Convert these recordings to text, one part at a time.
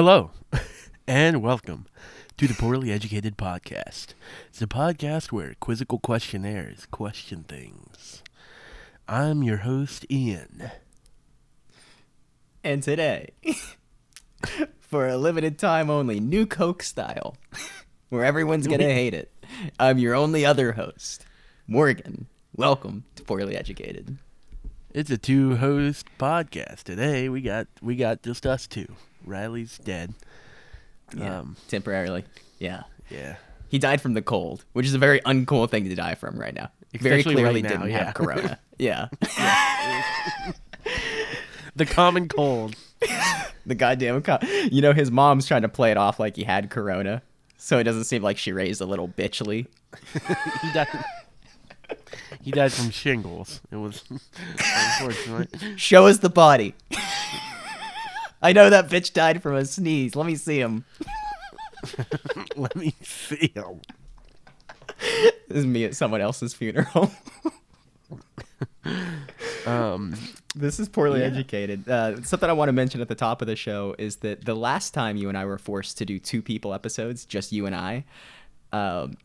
Hello, and welcome to the Poorly Educated Podcast. It's a podcast where quizzical questionnaires question things. I'm your host, Ian. And today, for a limited time only, new Coke style, where everyone's gonna hate it. I'm your only other host, Morgan. Welcome to Poorly Educated. It's a two-host podcast. Today we got we got just us two. Rylee's dead. Yeah, Um, temporarily. Yeah, yeah. he died from the cold, which is a very uncool thing to die from right now. very clearly right now, didn't yeah. have corona. yeah, The common cold. the goddamn. Co- you know, his mom's trying to play it off like he had corona, so it doesn't seem like she raised a little bitchly. He died. he died from shingles. It was unfortunate. Show us the body. I know that bitch died from a sneeze. Let me see him. Let me see him. This is me at someone else's funeral. Um, this is poorly Yeah. educated. Uh, something I want to mention at the top of the show is that the last time you and I were forced to do two people episodes, just you and I, um,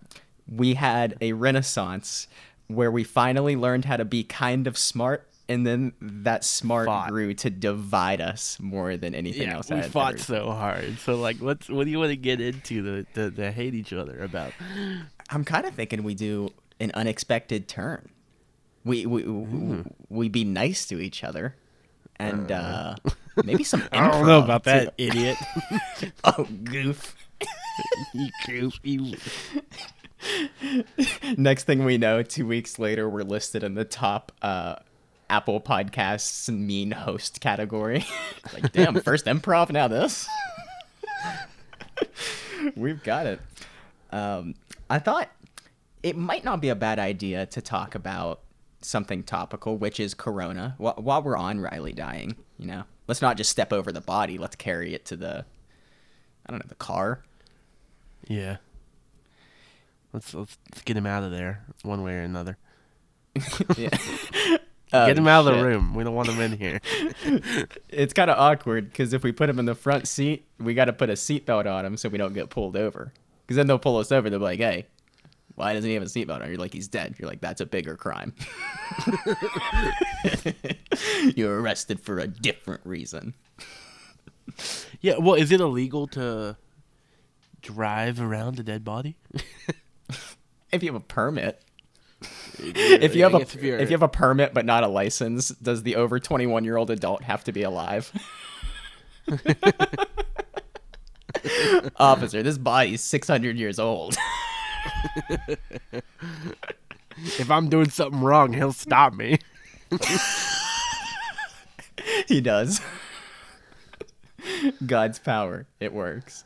we had a renaissance where we finally learned how to be kind of smart. And then that smart Fought. grew to divide us more than anything yeah, else. we I had fought ever- so hard. So like, what's what do you want to get into to, to, to hate each other about? I'm kind of thinking we do an unexpected turn. We we we be nice to each other, and uh, maybe some. I don't know about too. that, idiot. Oh, goof! you goof, you- Next thing we know, two weeks later, we're listed in the top uh, Apple Podcasts mean host category. like, damn, first improv, now this. We've got it. Um, I thought it might not be a bad idea to talk about something topical, which is Corona. While, while we're on Rylee dying, you know, let's not just step over the body. Let's carry it to the, I don't know, the car. yeah. Let's, let's let's get him out of there one way or another. Yeah. Oh, get Oh, him out of the room. We don't want him in here. It's kind of awkward because if we put him in the front seat, we got to put a seatbelt on him so we don't get pulled over. Because then they'll pull us over. They'll be like, "Hey, why doesn't he have a seatbelt on?" You're like, "He's dead." You're like, "That's a bigger crime." You're arrested for a different reason. yeah. Well, is it illegal to drive around a dead body? If you have a permit, if you have a if if you have a permit but not a license, does the over 21 year old adult have to be alive? Officer, this body's 600 years old. if I'm doing something wrong, he'll stop me. he does. God's power. It works.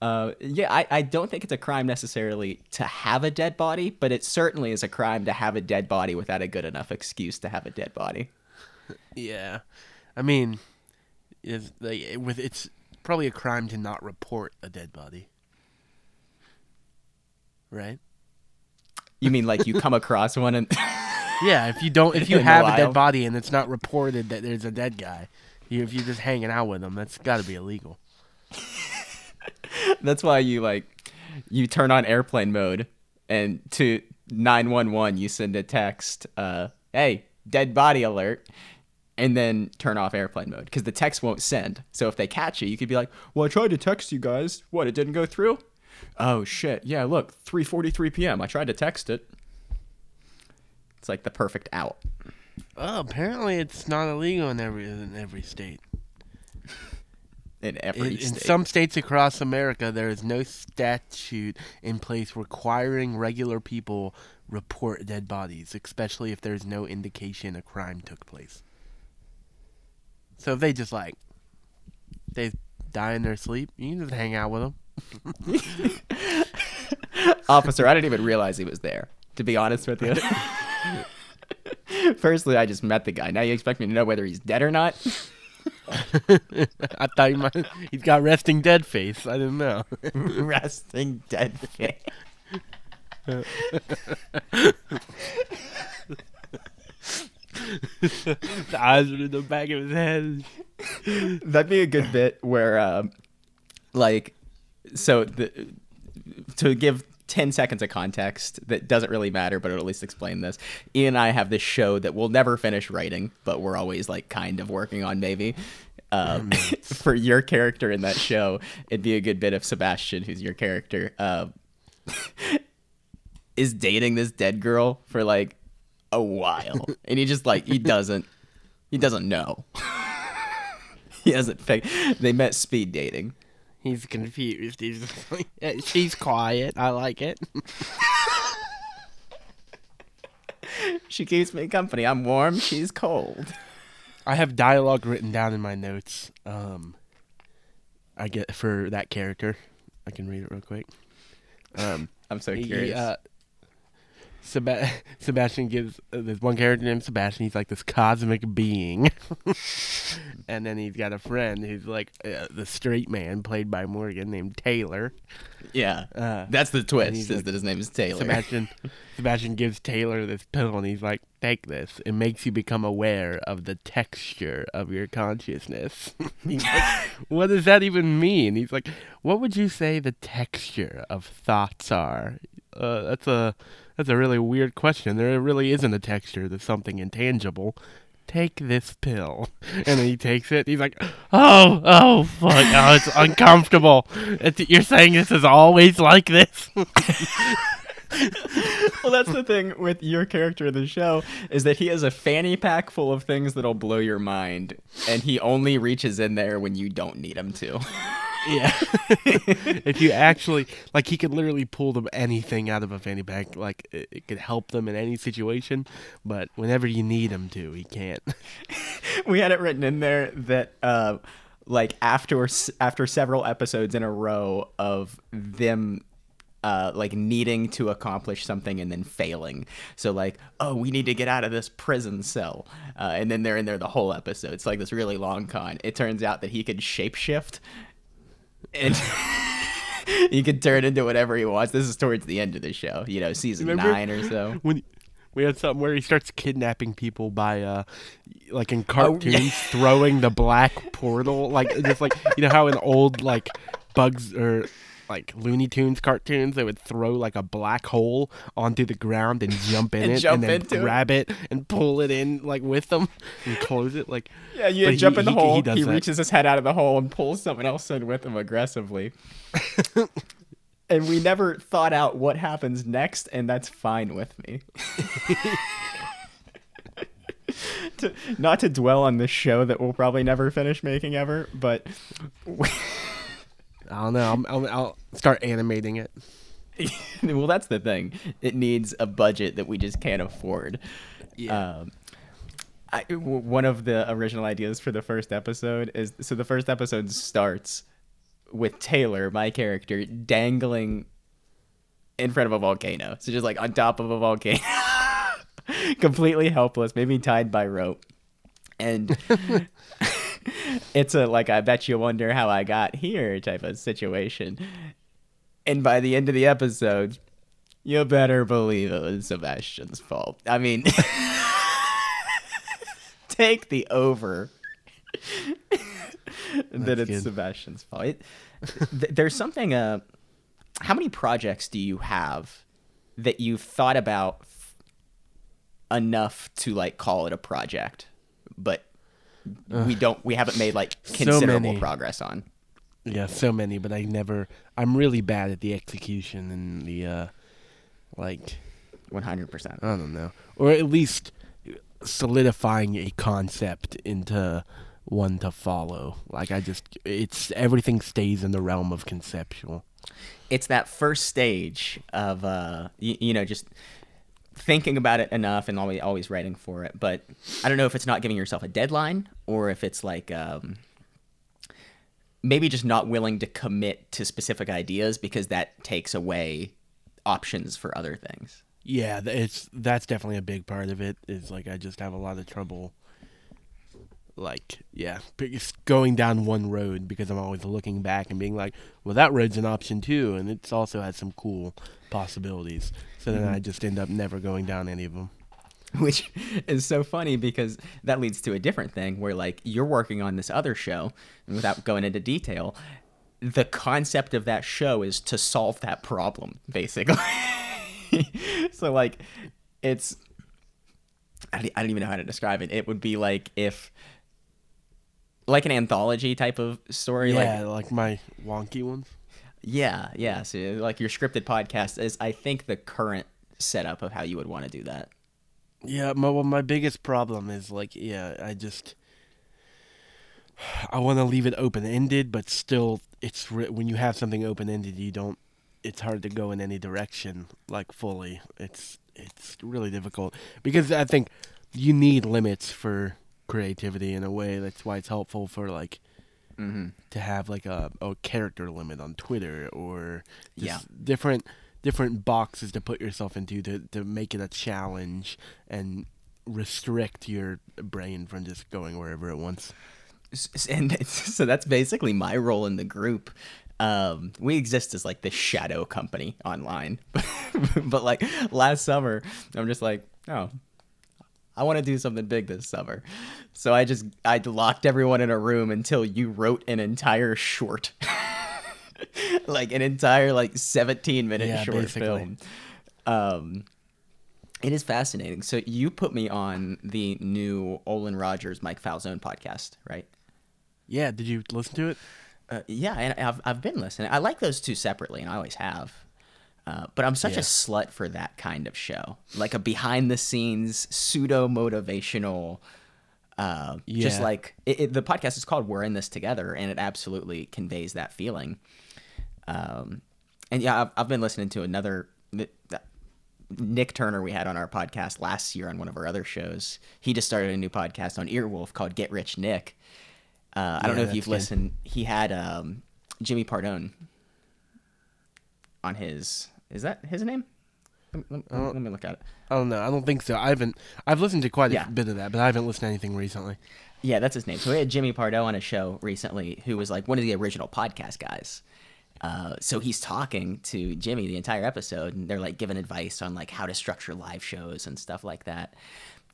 Uh, yeah, I, I don't think it's a crime necessarily to have a dead body, but it certainly is a crime to have a dead body without a good enough excuse to have a dead body. Yeah, I mean, is like with it's probably a crime to not report a dead body, right? You mean like you come across one and Yeah, if you don't, if you have a dead body and it's not reported that there's a dead guy, you, if you're just hanging out with them, that's got to be illegal. that's why you like you turn on airplane mode and to 911 you send a text uh hey dead body alert and then turn off airplane mode because the text won't send. So if they catch you you could be like well i tried to text you guys. What it didn't go through? Oh shit. Yeah look 3:43 p.m. i tried to text it. It's like the perfect out. Oh, apparently it's not illegal in every in every state. In In, every in state some states across America, there is no statute in place requiring regular people report dead bodies, especially if there's no indication a crime took place. So if they just like they die in their sleep, you can just hang out with them. officer i didn't even realize he was there to be honest with you firstly i just met the guy now you expect me to know whether he's dead or not I thought he might, he's got resting dead face. I didn't know. resting dead face the eyes are in the back of his head. That'd be a good bit where um, like so the to give 10 seconds of context that doesn't really matter but it'll at least explain this. Ian and i have this show that we'll never finish writing but we're always like kind of working on maybe. Um, for your character in that show it'd be a good bit of sebastian who's your character uh, is dating this dead girl for like a while. And he just like he doesn't he doesn't know. He hasn't fig- they met speed dating He's confused. He's like, "Yeah, she's quiet. I like it. she keeps me company i'm warm she's cold I have dialogue written down in my notes. Um, I get for that character. I can read it real quick. Um, i'm so he- curious uh, Seba- Sebastian gives uh, there's one character named Sebastian. He's like this cosmic being, and then he's got a friend who's like uh, the straight man played by Morgan named Taylor. yeah Uh, that's the twist is like- that his name is taylor Sebastian Sebastian gives Taylor this pill and he's like, Take this. It makes you become aware of the texture of your consciousness. Like, what does that even mean? He's like, What would you say the texture of thoughts are? Uh, that's a that's a really weird question. There really isn't a texture. There's something intangible. Take this pill, and then he takes it. He's like, "Oh, oh, fuck! Oh, it's uncomfortable. It's, you're saying this is always like this?" well that's the thing with your character in the show is that he has a fanny pack full of things that'll blow your mind and he only reaches in there when you don't need him to Yeah. if you actually like, he could literally pull them anything out of a fanny pack. Like it, it could help them in any situation, but whenever you need him to, he can't. we had it written in there that uh like after after several episodes in a row of them uh, like needing to accomplish something and then failing. So like, oh, we need to get out of this prison cell, uh, and then they're in there the whole episode. It's like this really long con. It turns out that he could shapeshift, and he can turn into whatever he wants. This is towards the end of the show, you know, season Remember? nine or so. when we had something where he starts kidnapping people by uh like in Oh, cartoons yeah. throwing the black portal like just like you know how in old like bugs or like Looney Tunes cartoons they would throw like a black hole onto the ground and jump in And it jump and then into it. grab it. and pull it in like with them and close it like Yeah, you jump he- in the he- he hole. He, that. reaches his head out of the hole and pulls someone else in with him aggressively. and we never thought out what happens next, and that's fine with me. to, not to dwell on this show that we'll probably never finish making ever, but I don't know. I'm, I'm, I'll start animating it. well, that's the thing. It needs a budget that we just can't afford. Yeah. Um, I, w- one of the original ideas for the first episode is so the first episode starts with Taylor, my character, dangling in front of a volcano. So just like on top of a volcano, completely helpless, maybe tied by rope. And it's a like I bet you wonder how I got here type of situation. And by the end of the episode, you better believe it was Sebastian's fault. I mean, take the over that it's good. Sebastian's fault. It, th- there's something. Uh, how many projects do you have that you've thought about f- enough to like call it a project, but we don't, we haven't made like considerable many. progress on? Yeah, so many, but I never. I'm really bad at the execution and the, uh, like, One hundred percent. I don't know, or at least solidifying a concept into one to follow. Like, I just, it's everything stays in the realm of conceptual. it's that first stage of uh you, you know just thinking about it enough and always always writing for it but i don't know if it's not giving yourself a deadline or if it's like um maybe just not willing to commit to specific ideas because that takes away options for other things Yeah, it's that's definitely a big part of it. Is like I just have a lot of trouble. Like, yeah, going down one road because I'm always looking back and being like, well, that road's an option too, and it's also has some cool possibilities. So then mm-hmm. I just end up never going down any of them. which is so funny because that leads to a different thing where like you're working on this other show and without going into detail the concept of that show is to solve that problem, basically. so like, it's I don't, I don't even know how to describe it. It would be like if like an anthology type of story, like Yeah, like my wonky ones. Yeah, yeah. So like your scripted podcast is, I think, the current setup of how you would want to do that. Yeah, my well, my biggest problem is like, yeah, I just I want to leave it open ended, but still, it's when you have something open ended, you don't. It's hard to go in any direction like fully. It's it's really difficult because I think you need limits for creativity in a way. That's why it's helpful for like Mm-hmm. to have like a, a character limit on Twitter or Yeah. different different boxes to put yourself into to, to make it a challenge and restrict your brain from just going wherever it wants. And so that's basically my role in the group. Um, we exist as like the shadow company online, but like last summer, I'm just like, oh, I want to do something big this summer, so I just I locked everyone in a room until you wrote an entire short, like an entire like 17 minute Yeah, short basically. film. Um, it is fascinating. So you put me on the new Olan Rogers Mike Falzone podcast, right? Yeah, did you listen to it? Uh, yeah, and I've I've been listening. I like those two separately, and I always have. Uh, but I'm such Yeah. a slut for that kind of show, like a behind the scenes pseudo motivational. Uh, Just like it, it, the podcast is called "We're in This Together," and it absolutely conveys that feeling. Um, and yeah, I've, I've been listening to another Nick Turner we had on our podcast last year on one of our other shows. He just started a new podcast on Earwolf called Get Rich Nick. Uh, I don't know if you've good. listened. He had um, Jimmy Pardone on his. Is that his name? Let, let- Uh, let me look at it. I don't know. I don't think so. I haven't. I've listened to quite a Yeah. bit of that, but I haven't listened to anything recently. Yeah, that's his name. So we had Jimmy Pardo on a show recently, who was like one of the original podcast guys. Uh, so he's talking to Jimmy the entire episode, and they're like giving advice on like how to structure live shows and stuff like that.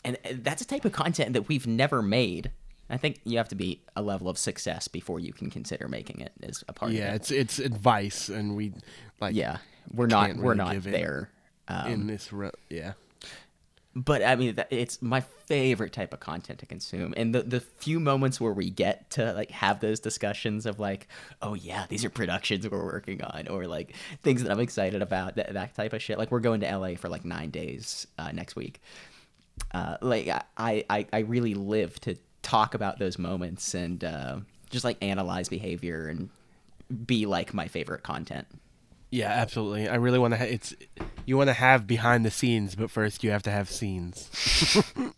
And uh, that's a type of content that we've never made. I think you have to be a level of success before you can consider making it as a part Yeah, of it. it's it's advice, and we like yeah, we're not can't we're not there. Um, in this. Re- yeah, but I mean, it's my favorite type of content to consume. And the the few moments where we get to like have those discussions of like, oh yeah, these are productions we're working on, or like things that I'm excited about, that that type of shit. Like we're going to LA for like nine days uh, next week. Uh, like I, I I really live to talk about those moments and uh, just like analyze behavior and be like my favorite content. yeah, absolutely. I really want to. Ha- it's you want to have behind the scenes, but first you have to have scenes.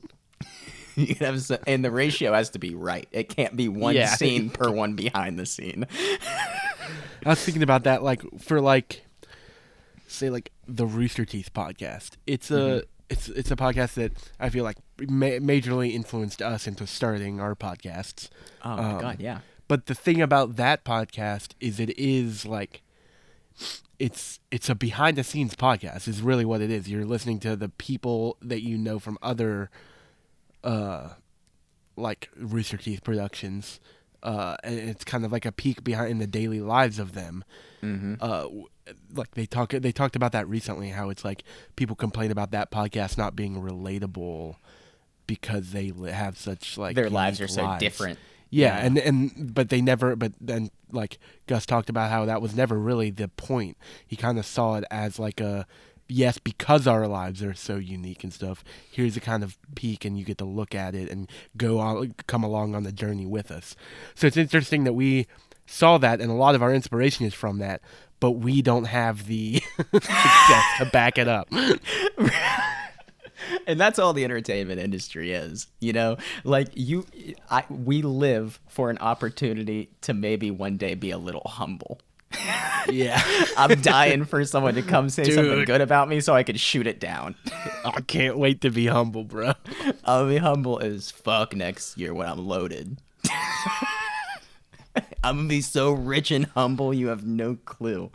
You have s- and the ratio has to be right. It can't be one Yeah. scene per one behind the scene. I was thinking about that, like for like, say like the Rooster Teeth podcast. It's a Mm-hmm. it's it's a podcast that I feel like ma- majorly influenced us into starting our podcasts. Oh my Um, god, yeah. But the thing about that podcast is it is like it's it's a behind the scenes podcast is really what it is. You're listening to the people that you know from other uh like Rooster Teeth productions. Uh, and it's kind of like a peek behind in the daily lives of them. Mm-hmm. Uh, like they talk, they talked about that recently. How it's like people complain about that podcast not being relatable because they have such like Their lives are so lives. different. Yeah, Yeah. and and but they never. But then like Gus talked about how that was never really the point. He kind of saw it as like a yes because our lives are so unique and stuff. Here's a kind of peek, and you get to look at it and go on, come along on the journey with us. So it's interesting that we saw that, and a lot of our inspiration is from that. But we don't have the success to back it up. And that's all the entertainment industry is, you know? Like you I we live for an opportunity to maybe one day be a little humble. yeah, I'm dying for someone to come say something good about me so I can shoot it down. I can't wait to be humble, bro. I'll be humble as fuck next year when I'm loaded. I'm gonna be so rich and humble, you have no clue.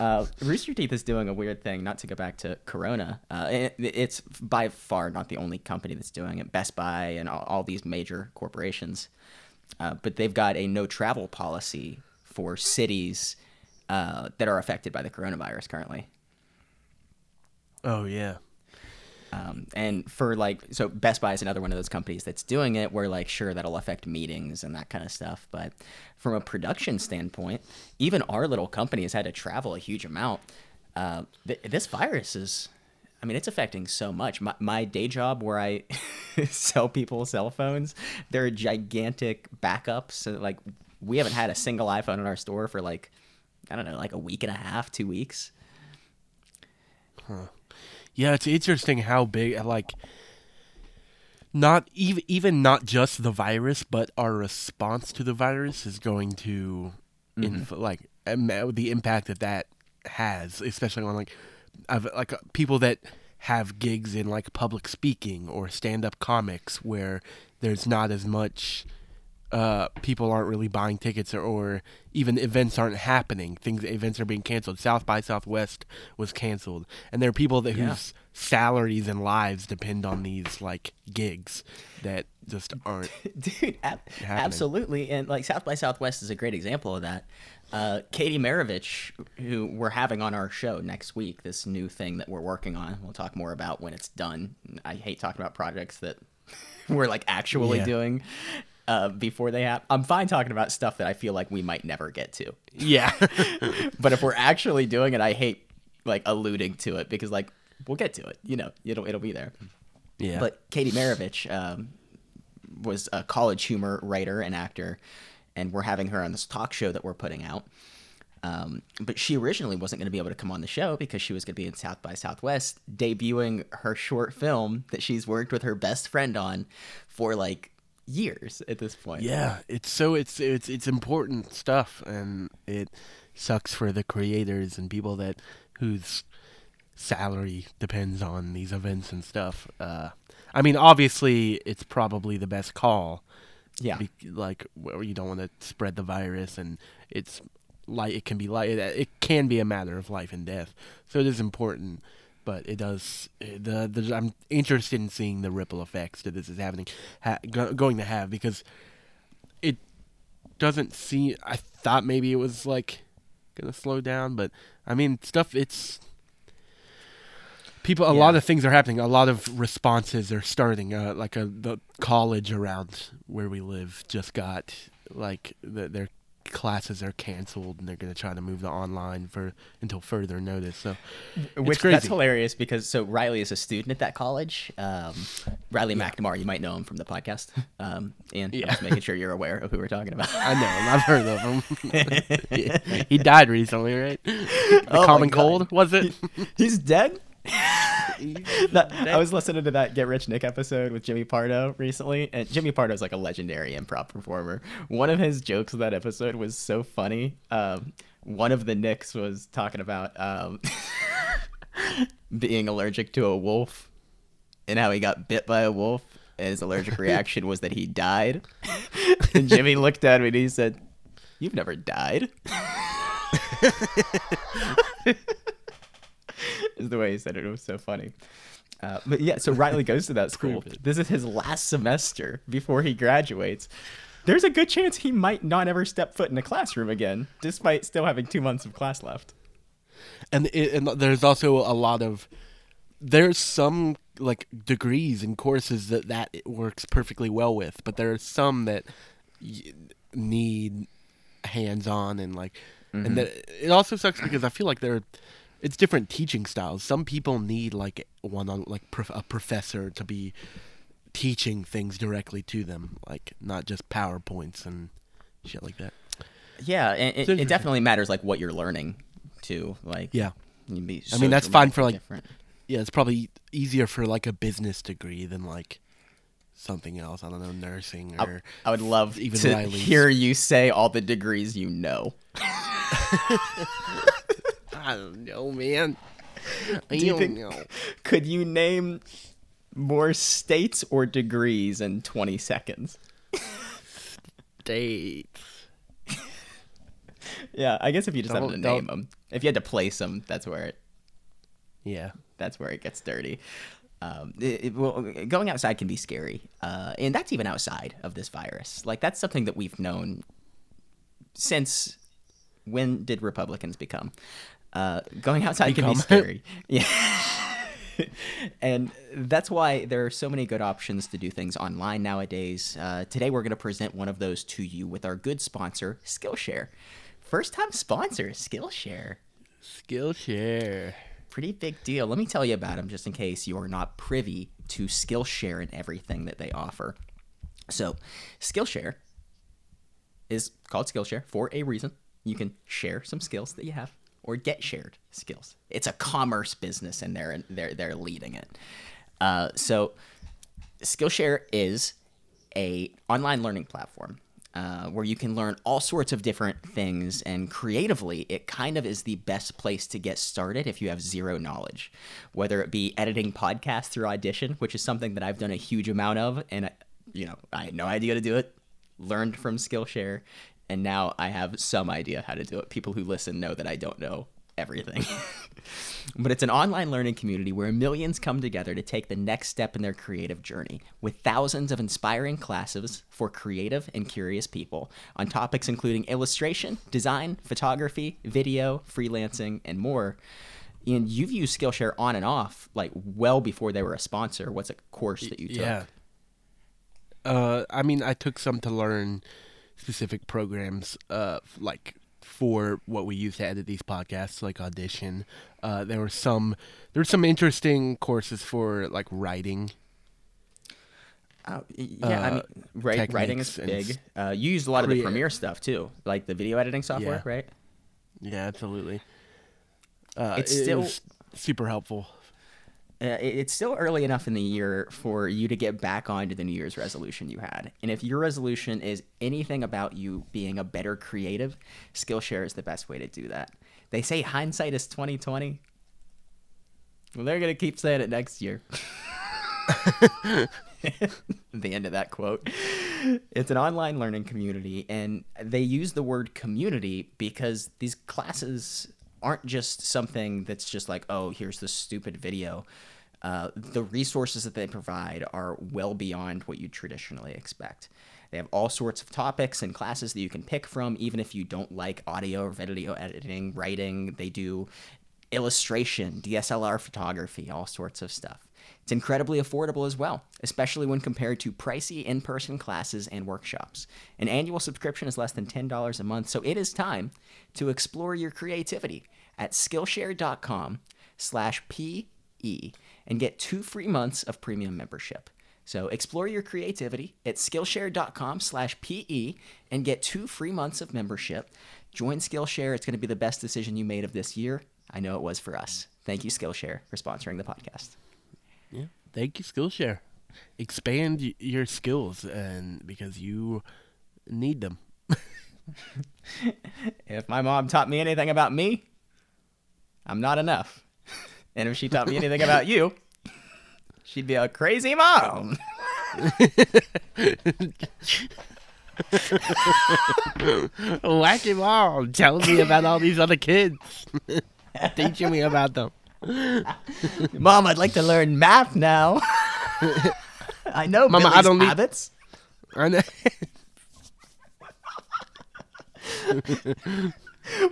Uh, Rooster Teeth is doing a weird thing. Not to go back to Corona, uh, it, it's by far not the only company that's doing it. Best Buy and all, all these major corporations, uh, but they've got a no travel policy for cities uh, that are affected by the coronavirus currently. Oh yeah. Um, and for like, so Best Buy is another one of those companies that's doing it. Where like, sure, that'll affect meetings and that kind of stuff. But from a production standpoint, even our little company has had to travel a huge amount. Uh, th- this virus is, I mean, it's affecting so much. My, my day job, where I sell people cell phones, they're gigantic backups. So like, we haven't had a single iPhone in our store for like, I don't know, like a week and a half, two weeks. Yeah, it's interesting how big like not even even not just the virus, but our response to the virus is going to mm-hmm. inf- like the impact that that has, especially on like I've, like people that have gigs in like public speaking or stand up comics where there's not as much uh, people aren't really buying tickets or, or even events aren't happening. Things events are being canceled. South by Southwest was canceled, and there are people that Yeah. whose salaries and lives depend on these like gigs that just aren't. dude ab- absolutely and like south by southwest is a great example of that uh, katie marovitch who we're having on our show next week this new thing that we're working on we'll talk more about when it's done i hate talking about projects that we're like actually Yeah. doing uh, before they happen i'm fine talking about stuff that i feel like we might never get to Yeah, but if we're actually doing it i hate like alluding to it because like we'll get to it you know it'll it'll be there yeah. but Katie Marovitch um, was a college humor writer and actor, and we're having her on this talk show that we're putting out. Um, but she originally wasn't going to be able to come on the show because she was going to be in South by Southwest debuting her short film that she's worked with her best friend on for like years at this point. Yeah, it's so it's it's it's important stuff, and it sucks for the creators and people that whose salary depends on these events and stuff. Uh, I mean, obviously, it's probably the best call. Yeah. be, like where you don't want to spread the virus, and it's like it can be like it, it can be a matter of life and death. So it is important. But it does. The, the I'm interested in seeing the ripple effects that this is happening, ha, go, going to have because it doesn't seem. I thought maybe it was like gonna slow down, but I mean, stuff. It's people. A lot of things are happening. A lot of responses are starting. Uh, like a the college around where we live just got like the, their classes are canceled, and they're gonna try to move to online for until further notice. So, Which crazy. that's hilarious because so Rylee is a student at that college. Um, Rylee McNamara, you might know him from the podcast. Um, and Yeah. just making sure you're aware of who we're talking about. I know him. I've heard of him. he, he died recently, right? The Oh common cold was it? He's dead. That- I was listening to that Get Rich Nick episode with Jimmy Pardo recently, and Jimmy Pardo is like a legendary improv performer. One of his jokes in that episode was so funny. Um, one of the Nicks was talking about um, being allergic to a wolf and how he got bit by a wolf, and his allergic reaction was that he died. and Jimmy looked at me and he said, "You've never died." Is the way he said it. It was so funny. Uh, but yeah, so Rylee goes to that school. This is his last semester before he graduates. There's a good chance he might not ever step foot in a classroom again, despite still having two months of class left. and it, and there's also a lot of there's some like degrees and courses that that it works perfectly well with, but there are some that y- need hands on and like and that it also sucks because I feel like there it's different teaching styles. Some people need like one on like prof- a professor to be teaching things directly to them, like not just powerpoints and shit like that. Yeah, and it, it definitely matters like what you're learning too. Like Yeah. be I mean, that's fine for, like, different. Yeah, it's probably easier for like a business degree than like something else. I don't know, nursing I, or I would love even to Rylee's. hear you say all the degrees you know. I don't know, man. I Do you don't think- know. Could you name more states or degrees in 20 seconds? Dates. Yeah, I guess if you just Don't- had to don't- name them, if you had to place them, that's where it Yeah. that's where it gets dirty. Um, it, it- well, going outside can be scary, uh, and that's even outside of this virus. Like that's something that we've known since when did Republicans become? Uh, going outside can be scary. Yeah. and that's why there are so many good options to do things online nowadays. Uh, today, we're going to present one of those to you with our good sponsor, Skillshare. First time sponsor, Skillshare. Skillshare. Pretty big deal. Let me tell you about them just in case you are not privy to Skillshare and everything that they offer. So, Skillshare is called Skillshare for a reason. You can share some skills that you have or get shared skills. It's a commerce business and they're they're they're leading it. Uh, so Skillshare is a online learning platform uh, where you can learn all sorts of different things and creatively it kind of is the best place to get started if you have zero knowledge whether it be editing podcasts through audition which is something that i've done a huge amount of and you know i had no idea to do it learned from skillshare and now i have some idea how to do it people who listen know that i don't know everything but it's an online learning community where millions come together to take the next step in their creative journey with thousands of inspiring classes for creative and curious people on topics including illustration, design, photography, video, freelancing, and more. And you've used Skillshare on and off, like well before they were a sponsor. What's a course that you took? Yeah. Uh, I mean, I took some to learn specific programs, uh, like for what we use to edit these podcasts, like Audition. Uh, there were some, there were some interesting courses for like writing. Uh, y- yeah, I Uh, mean, write, writing is big. Uh, you used a lot of the Premiere stuff too, like the video editing software, Yeah. right? Yeah, absolutely. Uh, It's it- it still- super helpful. Uh, it's still early enough in the year for you to get back onto the New Year's resolution you had. And if your resolution is anything about you being a better creative, Skillshare is the best way to do that. They say hindsight is twenty twenty. Well, they're gonna keep saying it next year. the end of that quote. It's an online learning community, and they use the word community because these classes aren't just something that's just like, oh, here's this stupid video. Uh, the resources that they provide are well beyond what you traditionally expect. They have all sorts of topics and classes that you can pick from, even if you don't like audio or video editing, writing. They do illustration, DSLR photography, all sorts of stuff. It's incredibly affordable as well, especially when compared to pricey in person classes and workshops. An annual subscription is less than $10 a month, so it is time to explore your creativity at skillshare.com slash PE and get two free months of premium membership. So explore your creativity at skillshare.com slash PE and get two free months of membership. Join Skillshare. It's going to be the best decision you made of this year. I know it was for us. Thank you, Skillshare, for sponsoring the podcast. Yeah. Thank you, Skillshare. Expand your skills, and because you need them. If my mom taught me anything about me, I'm not enough. And if she taught me anything about you, she'd be a crazy mom. Wacky mom, Tell me about all these other kids, teaching me about them. Mom, I'd like to learn math now. I know Mama, I don't need- habits. I know.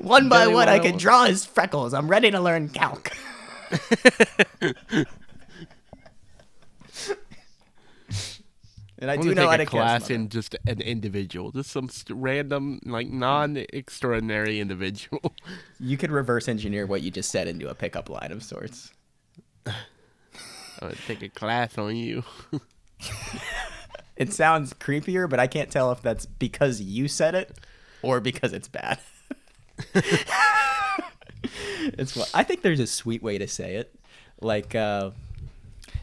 One by Billy one, I can draw his freckles. I'm ready to learn calc. And I I do know how to class in just an individual, just some st- random, like non-extraordinary individual. You could reverse engineer what you just said into a pickup line of sorts. I would take a class on you. It sounds creepier, but I can't tell if that's because you said it or because it's bad. it's what I think there's a sweet way to say it. Like uh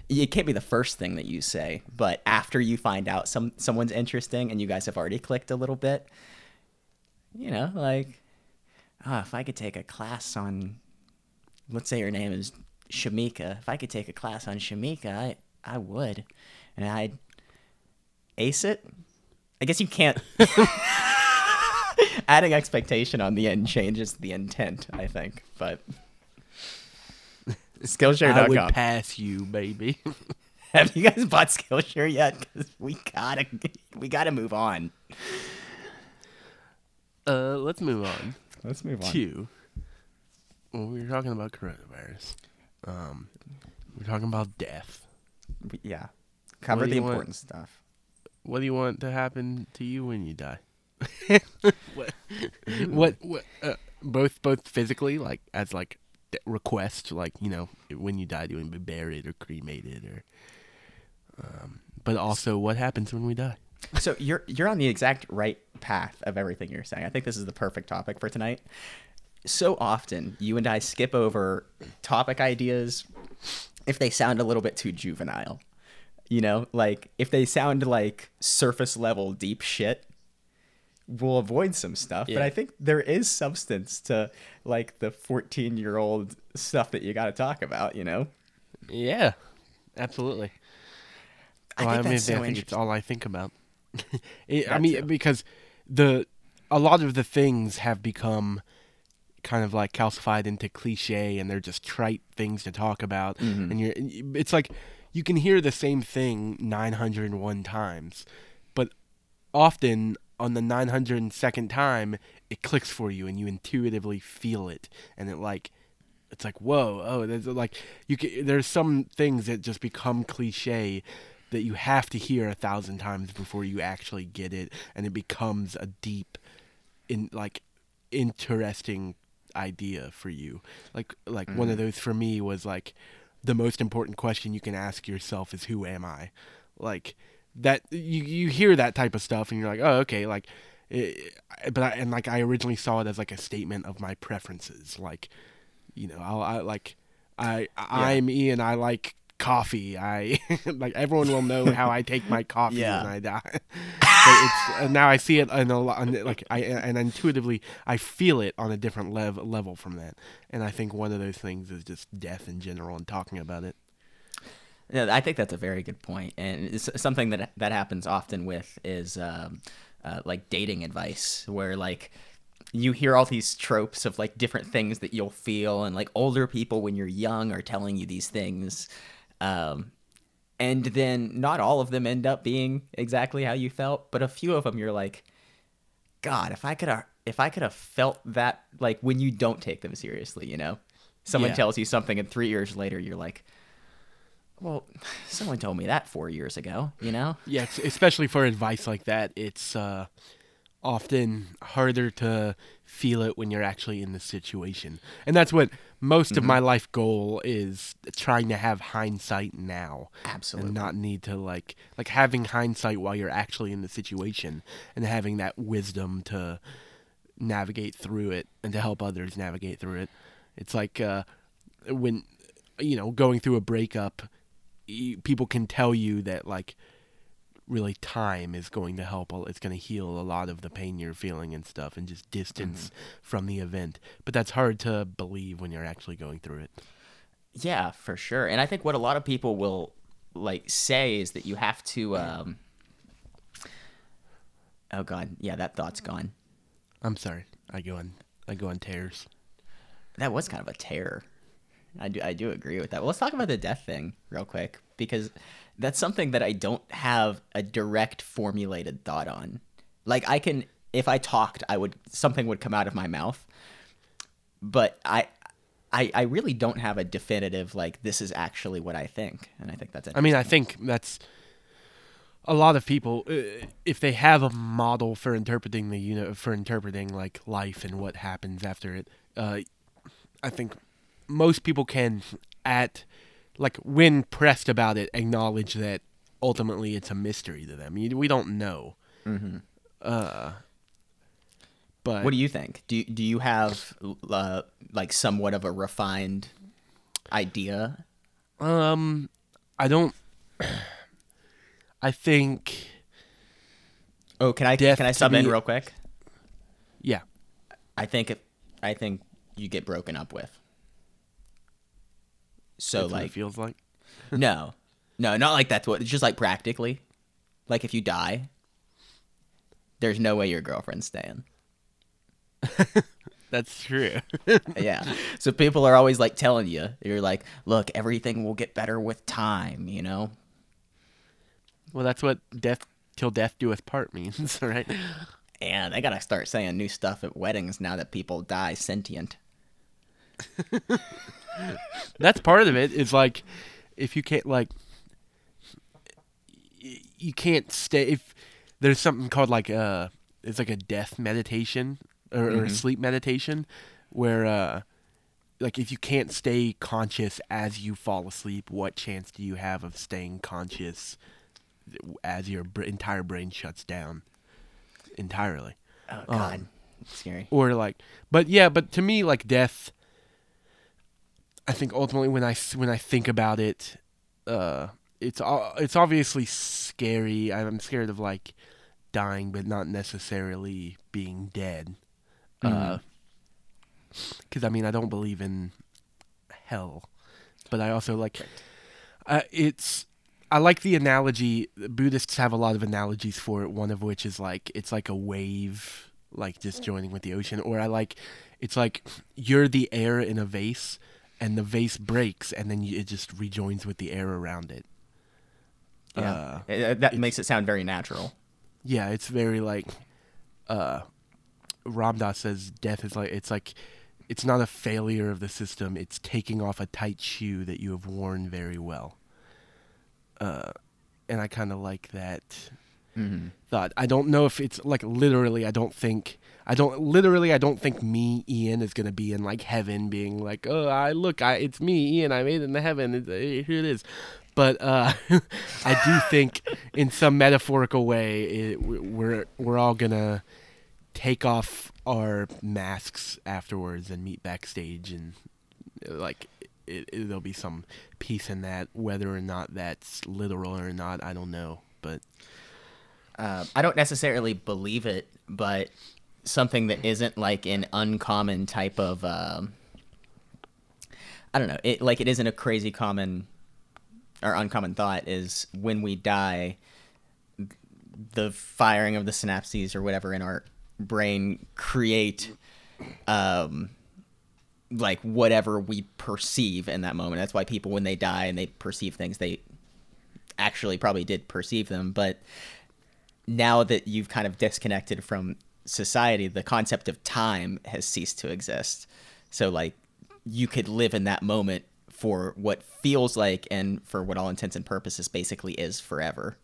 it can't be the first thing that you say, but after you find out some someone's interesting and you guys have already clicked a little bit, you know, like ah, if I could take a class on let's say her name is Shamika. If I could take a class on Shamika, I I would. And I'd ace it. I guess you can't. Adding expectation on the end changes the intent, I think. But Skillshare.com. I would pass you, baby. Have you guys bought Skillshare yet? Because we gotta, we gotta move on. Uh, let's move on. Let's move on. to well, we were talking about coronavirus. Um, we're talking about death. Yeah. Cover the you want? important stuff. What do you want to happen to you when you die? What? What? what uh, both both physically, like as like request, like you know, when you die, do you want to be buried or cremated, or? Um, but also, what happens when we die? So you're you're on the exact right path of everything you're saying. I think this is the perfect topic for tonight. So often you and I skip over topic ideas if they sound a little bit too juvenile. You know, like if they sound like surface level deep shit, we'll avoid some stuff. But I think there is substance to like the 14 year old stuff that you got to talk about. You know, Yeah, absolutely. I Well, think mean, that's so I think it's all I think about. It- I mean, too. because the a lot of the things have become kind of like calcified into cliche, and they're just trite things to talk about. Mm-hmm. And you're, it's like you can hear the same thing nine hundred and one times, but often on the 902nd time it clicks for you and you intuitively feel it. And it like it's like whoa oh there's like you can, there's some things that just become cliche that you have to hear a thousand times before you actually get it. And it becomes a deep in like interesting idea for you. Like like one of mm. those for me was like the most important question you can ask yourself is who am i? Like that you you hear that type of stuff and you're like oh okay like eh, but I, and like I originally saw it as like a statement of my preferences like you know I'll, I like I I'm Ian I like coffee I like everyone will know how I take my coffee Yeah. when I die. But it's and now I see it in a lo- on, like I and intuitively I feel it on a different level level from that. And I think one of those things is just death in general and talking about it Yeah, I think that's a very good point, and it's something that that happens often with is um, uh, like dating advice, where like you hear all these tropes of like different things that you'll feel, and like older people when you're young are telling you these things, um, and then not all of them end up being exactly how you felt, but a few of them you're like, God, if I could have, if I could have felt that, like when you don't take them seriously, you know, someone Yeah. tells you something, and three years later you're like. Well, someone told me that four years ago, you know? Yeah, especially for advice like that, it's uh, often harder to feel it when you're actually in the situation. And that's what most of my life goal is trying to have hindsight now. Absolutely. And not need to like like having hindsight while you're actually in the situation and having that wisdom to navigate through it and to help others navigate through it. It's like uh, when you know going through a breakup, people can tell you that like really time is going to help. It's going to heal a lot of the pain you're feeling and stuff, and just distance from the event. But that's hard to believe when you're actually going through it. Yeah, for sure. And I think what a lot of people will like say is that you have to um Oh god, yeah, that thought's gone. I'm sorry. I go on. I go on tears. That was kind of a terror. I do I do agree with that. Well, let's talk about the death thing real quick because that's something that I don't have a direct formulated thought on. Like I can if I talked, I would something would come out of my mouth. But I I, I really don't have a definitive like this is actually what I think, and I think that's I mean, I think that's a lot of people. Uh, if they have a model for interpreting the you know for interpreting like life and what happens after it, uh, I think most people can at like when pressed about it acknowledge that ultimately it's a mystery to them. We don't know. Uh, but What do you think? Do do you have uh, like somewhat of a refined idea? um, I don't. I think Oh, can I can I sub in real quick? yeah. I think I think you get broken up with. So That's what it like feels like. no, no, not like that's what. It's just like practically, like if you die, there's no way your girlfriend's staying. That's true. yeah. So people are always like telling you, you're like, look, everything will get better with time, you know? Well, that's what death till death do us part means, right? And I gotta start saying new stuff at weddings now that people die sentient. That's part of it. Is like if you can't like you can't stay if there's something called like uh it's like a death meditation or, or a sleep meditation where uh like if you can't stay conscious as you fall asleep what chance do you have of staying conscious as your br- entire brain shuts down entirely Oh God, scary. or like but yeah but to me like death i think ultimately when i when i think about it uh it's it's obviously scary i'm scared of like dying but not necessarily being dead uh cuz i mean i don't believe in hell but i also like uh, it's I like the analogy. Buddhists have a lot of analogies for it. One of which is like it's like a wave, like just joining with the ocean. Or I like, it's like you're the air in a vase, and the vase breaks, and then it just rejoins with the air around it. Yeah, Uh, Uh, that makes it sound very natural. yeah, it's very like, uh, Ram Dass says death is like it's like, it's not a failure of the system. It's taking off a tight shoe that you have worn very well. Uh, and I kind of like that thought. I don't know if it's like literally. I don't think. I don't literally. I don't think me, Ian, is gonna be in like heaven, being like, "Oh, I look, I it's me, Ian. I made it in the heaven. It, eh, here it is." But uh, I do think, in some metaphorical way, it, we're we're all gonna take off our masks afterwards and meet backstage, and uh, like it, it, there'll be some peace in that. Whether or not that's literal or not, I don't know. But Uh, I don't necessarily believe it, but something that isn't like an uncommon type of um, I don't know, it like it isn't a crazy common or uncommon thought is when we die the firing of the synapses or whatever in our brain create um like whatever we perceive in that moment. That's why people when they die and they perceive things they actually probably did perceive them, but now that you've kind of disconnected from society, the concept of time has ceased to exist. So like you could live in that moment for what feels like and for what all intents and purposes basically is forever.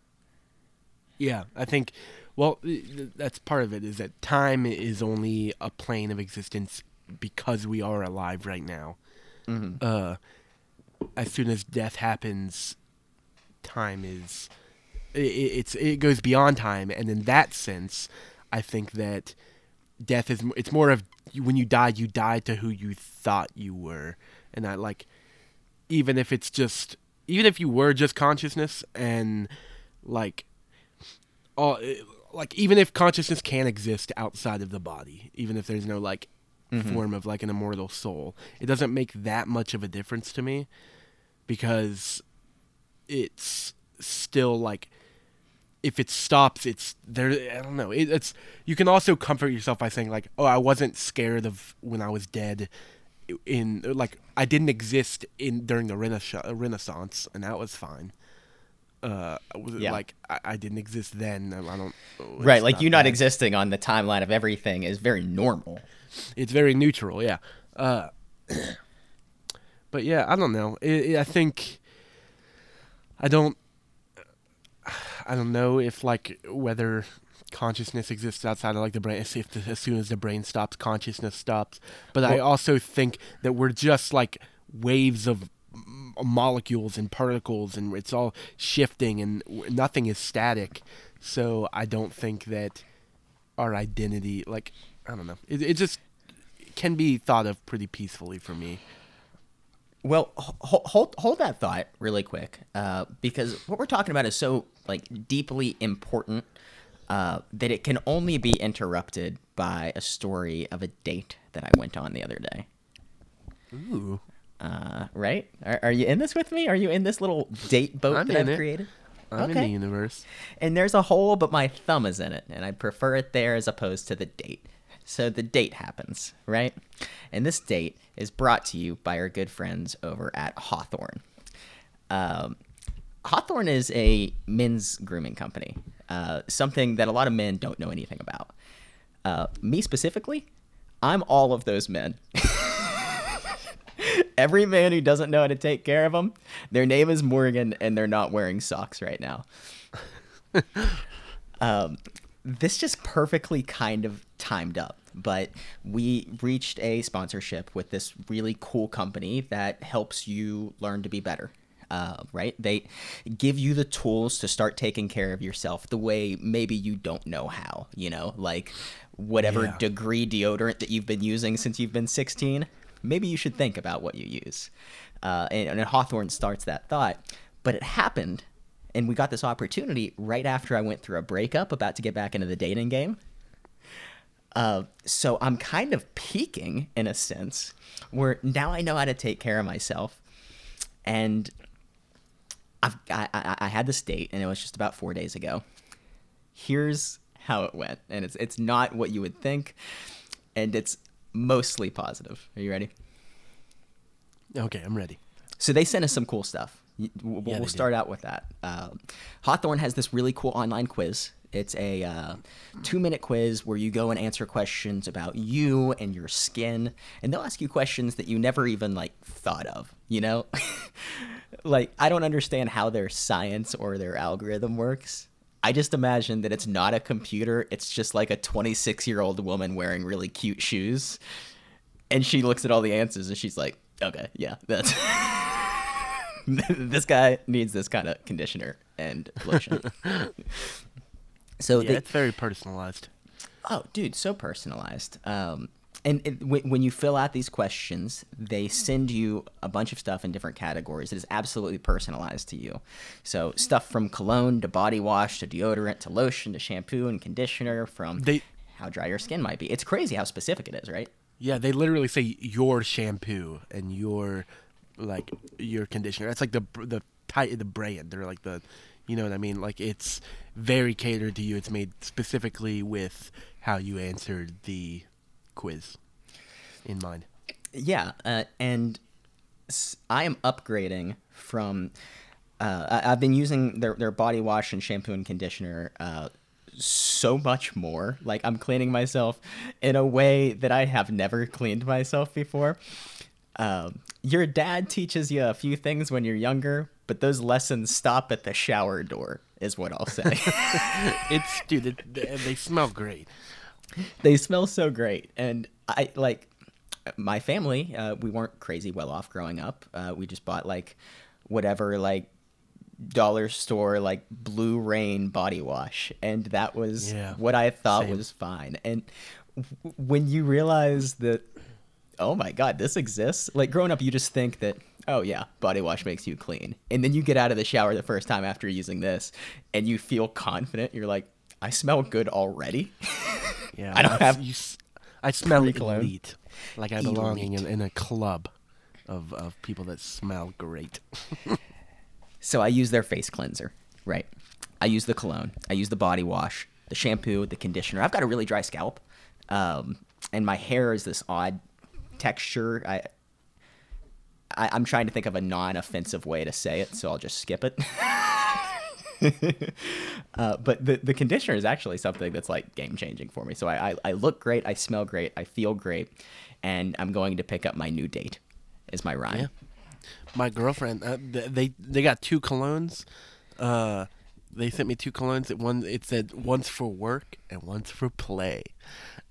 Yeah, I think. Well, th- th- that's part of it. Is that time is only a plane of existence because we are alive right now. Uh, as soon as death happens, time is. i i- it's it goes beyond time, and in that sense, I think that death is it's more of when you die, you die to who you thought you were, and that like. Even if it's just, even if you were just consciousness and like all eh, like even if consciousness can exist outside of the body even if there's no like mm-hmm. form of like an immortal soul it doesn't make that much of a difference to me because it's still like if it stops it's there i don't know. It, it's you can also comfort yourself by saying like oh i wasn't scared of when i was dead in like i didn't exist in during the renaissance, renaissance and that was fine. Uh Yeah. like I, I didn't exist then i don't right, it's like you not existing on the timeline of everything is very normal. it's very neutral yeah. Uh but yeah i don't know. I i think i don't i don't know if like whether consciousness exists outside of like the brain if the, as soon as the brain stops consciousness stops. But i also think that we're just like waves of m- molecules and particles and it's all shifting and w- nothing is static. So i don't think that our identity like i don't know. It, it just can be thought of pretty peacefully for me. Well, hold hold, hold that thought really quick, uh, because what we're talking about is so like deeply important uh, that it can only be interrupted by a story of a date that I went on the other day. ooh Uh, right? Are, are you in this with me? Are you in this little date boat I'm that I've it. created? i'm in the universe And there's a hole, but my thumb is in it, and I prefer it there as opposed to the date. So the date happens, right? And this date is brought to you by our good friends over at Hawthorne. Um, Hawthorne is a men's grooming company, uh, something that a lot of men don't know anything about. Uh, me specifically, I'm all of those men. Every man who doesn't know how to take care of them, their name is Morgan, and they're not wearing socks right now. um, this just perfectly kind of timed up, but we reached a sponsorship with this really cool company that helps you learn to be better. Uh, right? They give you the tools to start taking care of yourself the way maybe you don't know how, you know, like whatever Yeah. degree deodorant that you've been using since you've been 16, maybe you should think about what you use. Uh, and, and Hawthorne starts that thought. But it happened, and we got this opportunity right after I went through a breakup, about to get back into the dating game. Uh, so I'm kind of peaking in a sense, where now I know how to take care of myself, and I've, I, I, I had this date, and it was just about four days ago. Here's how it went, and it's it's not what you would think, and it's mostly positive. Are you ready? Okay, I'm ready. So they sent us some cool stuff. We'll, Yeah, we'll start out with that. Um, Hawthorne has this really cool online quiz. It's a uh, two minute quiz where you go and answer questions about you and your skin, and they'll ask you questions that you never even like thought of. You know, like I don't understand how their science or their algorithm works. I just imagine that it's not a computer. It's just like a 26 year old woman wearing really cute shoes, and she looks at all the answers and she's like, "Okay, yeah, that's." this guy needs this kind of conditioner and lotion. so Yeah, they, it's very personalized. oh, dude, so personalized. Um, and it, when, when you fill out these questions, they send you a bunch of stuff in different categories. It is absolutely personalized to you. So stuff from cologne to body wash to deodorant to lotion to shampoo and conditioner from They- how dry your skin might be. It's crazy how specific it is, right? Yeah, they literally say your shampoo and your like your conditioner. That's like the the the brand. They're like the you know what I mean? Like it's very catered to you. It's made specifically with how you answered the quiz in mind. Yeah, uh, and I am upgrading from. Uh, I, I've been using their their body wash and shampoo and conditioner uh, so much more. Like I'm cleaning myself in a way that I have never cleaned myself before. Um, your dad teaches you a few things when you're younger, but those lessons stop at the shower door. Is what I'll say. It's dude, it, they, they smell great. they smell so great and i like my family uh, we weren't crazy well off growing up uh, we just bought like whatever like dollar store like blue rain body wash and that was Yeah, what i thought same. was fine and w- when you realize that oh my god this exists like growing up you just think that oh yeah body wash makes you clean and then you get out of the shower the first time after using this and you feel confident you're like i smell good already Yeah, I don't have You, s- I smell elite, like I belong in, in a club of of people that smell great. So I use their face cleanser, right? I use the cologne. I use the body wash, the shampoo, the conditioner. I've got a really dry scalp, um, and my hair is this odd texture. I, I I'm trying to think of a non-offensive way to say it, so I'll just skip it. uh, but the the conditioner is actually something that's like game changing for me. So I, I I look great, I smell great, I feel great, and I'm going to pick up my new date. Is my rhyme? Yeah. My girlfriend, uh, th- they they got two colognes. Uh, they sent me two colognes. One it said one's for work and one's for play.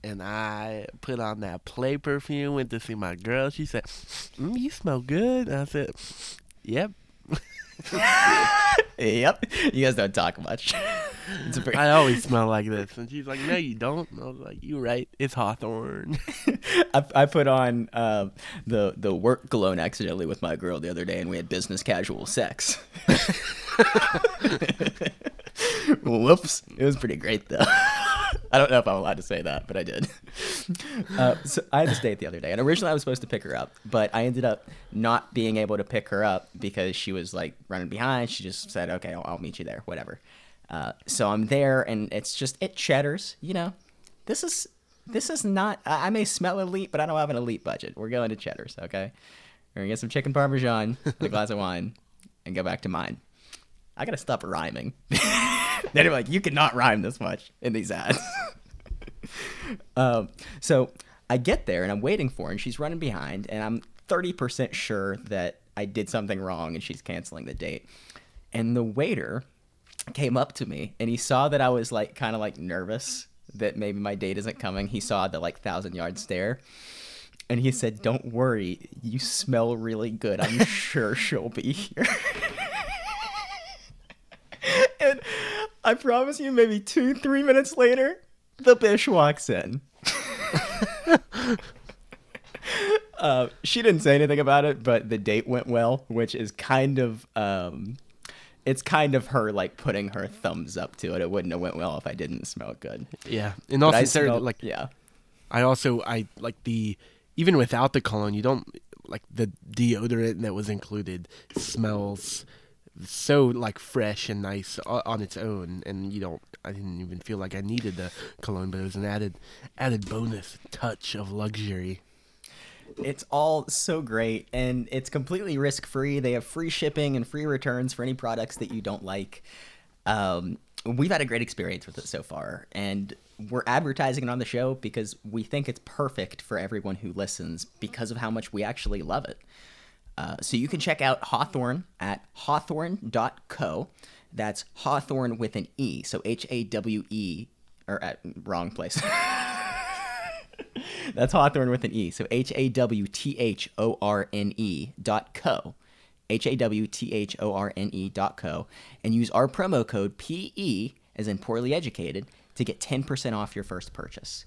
And I put on that play perfume. Went to see my girl. She said, mm, "You smell good." And I said, "Yep." Yep. You guys don't talk much. I always smell like this. And she's like, "No, you don't." And I was like, "You're right. It's Hawthorne." I, I put on uh, the the work cologne accidentally with my girl the other day, and we had business casual sex. Whoops! It was pretty great though. I don't know if I'm allowed to say that, but I did. Uh, so I had this date the other day, and originally I was supposed to pick her up, but I ended up not being able to pick her up because she was like running behind. She just said, "Okay, I'll, I'll meet you there, whatever." Uh, so I'm there, and it's just it Cheddar's, you know. This is this is not. I I may smell elite, but I don't have an elite budget. We're going to Cheddar's, okay? We're gonna get some chicken parmesan and a glass of wine, and go back to mine. I gotta stop rhyming. They're like, you cannot rhyme this much in these ads. um, so I get there and I'm waiting for her, and she's running behind, and I'm 30% sure that I did something wrong and she's canceling the date. And the waiter came up to me and he saw that I was like kind of like nervous that maybe my date isn't coming. He saw the like thousand yard stare. And he said, Don't worry, you smell really good. I'm sure she'll be here. and I promise you, maybe two, three minutes later, the bish walks in. uh, she didn't say anything about it, but the date went well, which is kind of um, it's kind of her like putting her thumbs up to it. It wouldn't have went well if I didn't smell good. Yeah, and also smelled, like yeah, I also I like the even without the cologne, you don't like the deodorant that was included smells so like fresh and nice on its own, and you don't. I didn't even feel like I needed the cologne, but it was an added added bonus touch of luxury. It's all so great, and it's completely risk free. They have free shipping and free returns for any products that you don't like. Um, we've had a great experience with it so far, and we're advertising it on the show because we think it's perfect for everyone who listens because of how much we actually love it. Uh, so you can check out Hawthorne at hawthorne.co. That's Hawthorne with an E. So H A W E, or at wrong place. That's Hawthorne with an E. So H A W T H O R N E dot co. H A W T H O R N E dot co. And use our promo code PE, as in poorly educated, to get 10% off your first purchase.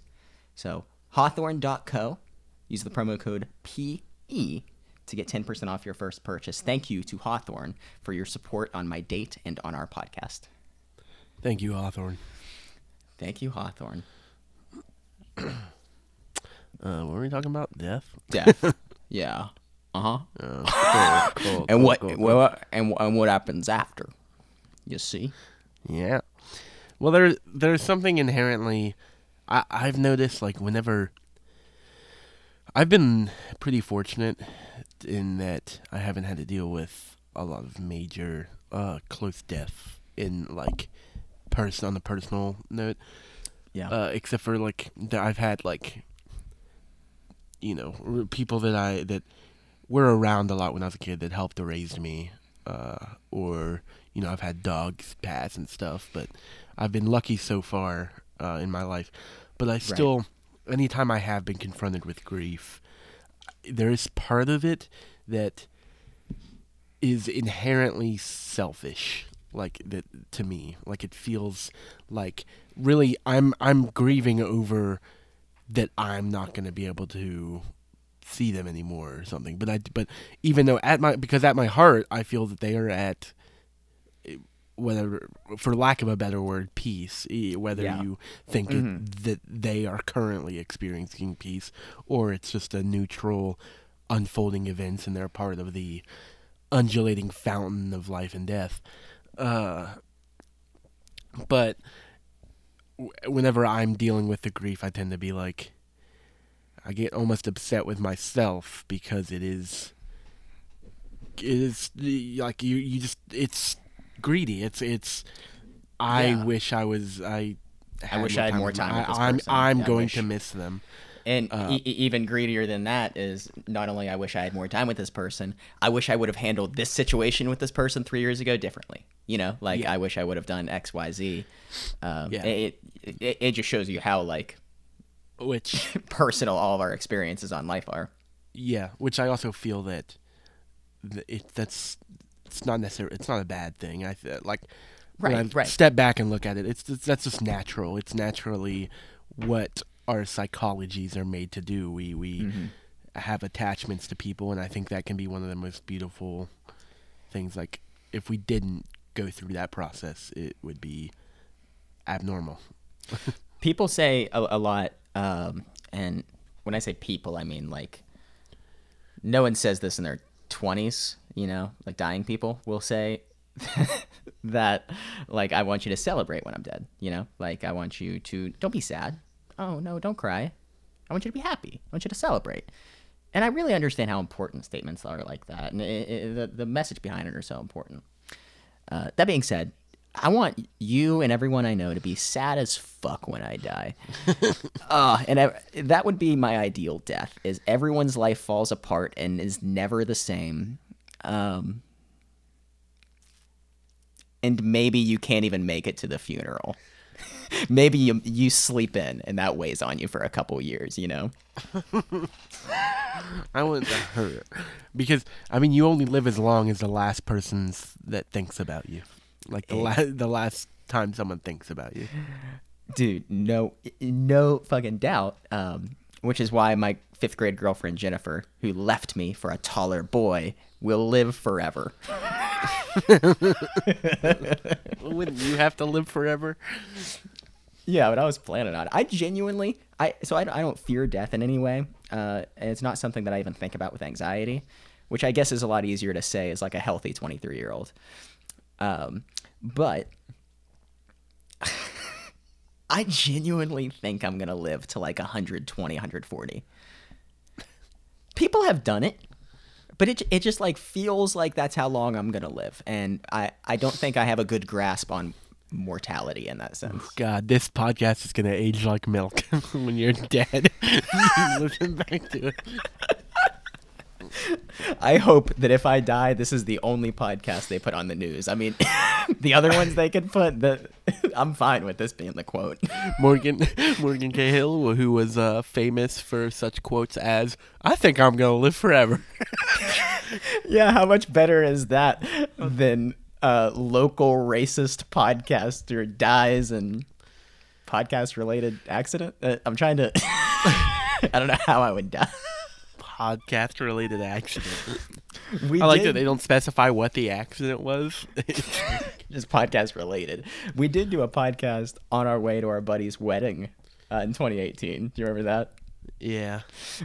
So hawthorne.co. Use the promo code PE to get 10% off your first purchase. Thank you to Hawthorne for your support on my date and on our podcast. Thank you, Hawthorne. Thank you, Hawthorne. uh, what were we talking about? Death? Death. yeah. Uh-huh. Uh, cool, cool, and cool, what cool, well, and, and what happens after? You see? Yeah. Well, there there's something inherently I I've noticed like whenever I've been pretty fortunate in that I haven't had to deal with a lot of major uh close death in like person on a personal note. Yeah. Uh, except for like that I've had like you know people that I that were around a lot when I was a kid that helped to raise me, uh, or you know I've had dogs pass and stuff, but I've been lucky so far uh, in my life. But I still, anytime I have been confronted with grief, there is part of it that is inherently selfish like that to me. Like it feels like really i'm i'm grieving over that i'm not going to be able to see them anymore or something. But i but even though at my because at my heart i feel that they are at whether for lack of a better word peace whether Yeah. you think it- Mhm. that they are currently experiencing peace or it's just a neutral unfolding events and they're part of the undulating fountain of life and death uh, but w- whenever I'm dealing with the grief, I tend to be like, I get almost upset with myself because it is, it is like you, you just, it's greedy. It's, it's. I Yeah. wish I was. I. I wish I had more time with this I, I'm. I'm Yeah, going to miss them. And Uh, e- even greedier than that is not only I wish I had more time with this person, I wish I would have handled this situation with this person three years ago differently. You know, like Yeah. I wish I would have done X, Y, Z. Um, Yeah. it, it it just shows you how like Which personal all of our experiences on life are. Yeah, which I also feel that it that's it's not necessarily it's not a bad thing. I th- like when Right, I right. step back and look at it, it's, it's that's just natural. It's naturally what our psychologies are made to do. We we Mm-hmm. have attachments to people, and I think that can be one of the most beautiful things. Like if we didn't go through that process, it would be abnormal. people say a, a lot um, and when i say people i mean like no one says this in their 20s you know like dying people will say that like i want you to celebrate when i'm dead you know like i want you to don't be sad oh no don't cry i want you to be happy i want you to celebrate and i really understand how important statements are like that and it, it, the, the message behind it are so important uh, that being said I want you and everyone I know to be sad as fuck when I die. uh, and ev- that would be my ideal death. Is everyone's life falls apart and is never the same. Um, and maybe you can't even make it to the funeral. maybe you you sleep in and that weighs on you for a couple years, you know. I want that hurt because I mean you only live as long as the last person's that thinks about you, like the la- the last time someone thinks about you. dude no no fucking doubt um which is why my fifth grade girlfriend jennifer who left me for a taller boy will live forever. Wouldn't you have to live forever? yeah but i was planning on it. I genuinely i so i, I don't fear death in any way uh and it's not something that i even think about with anxiety which i guess is a lot easier to say as like a healthy 23 year old um but I genuinely think I'm going to live to like 120, 140. People have done it, but it, it just like feels like that's how long I'm going to live. And I, I don't think I have a good grasp on mortality in that sense. God, this podcast is gonna age like milk when you're dead. Listen back to it. I hope that if I die, this is the only podcast they put on the news. I mean, the other ones they could put, the, I'm fine with this being the quote. Morgan Morgan Cahill, who was uh, famous for such quotes as "I think I'm gonna live forever." yeah, how much better is that than a local racist podcaster dies in podcast related accident? Uh, I'm trying to. I don't know how I would die. Podcast related accident. We I like did, that they don't specify what the accident was. just podcast related. We did do a podcast on our way to our buddy's wedding uh, in 2018. Do you remember that? yeah.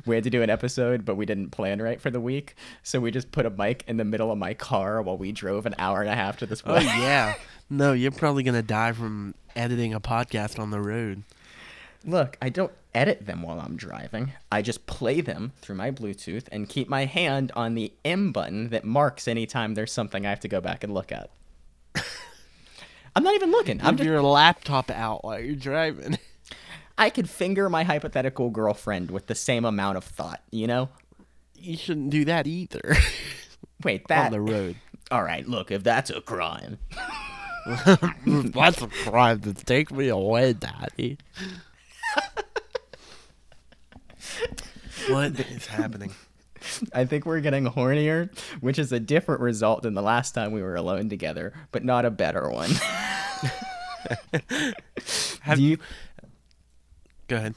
We had to do an episode, but we didn't plan right for the week, so we just put a mic in the middle of my car while we drove an hour and a half to this Oh yeah. No, you're probably gonna die from editing a podcast on the road. Look, I don't edit them while I'm driving. I just play them through my Bluetooth and keep my hand on the M button that marks anytime there's something I have to go back and look at. I'm not even looking. I'm just, your laptop out while you're driving. I could finger my hypothetical girlfriend with the same amount of thought, you know? You shouldn't do that either. Wait, that on the road. All right, look, if that's a crime. That's a crime to take me away, Daddy. What is happening? I think we're getting hornier, which is a different result than the last time we were alone together, but not a better one. Have Do you Go ahead.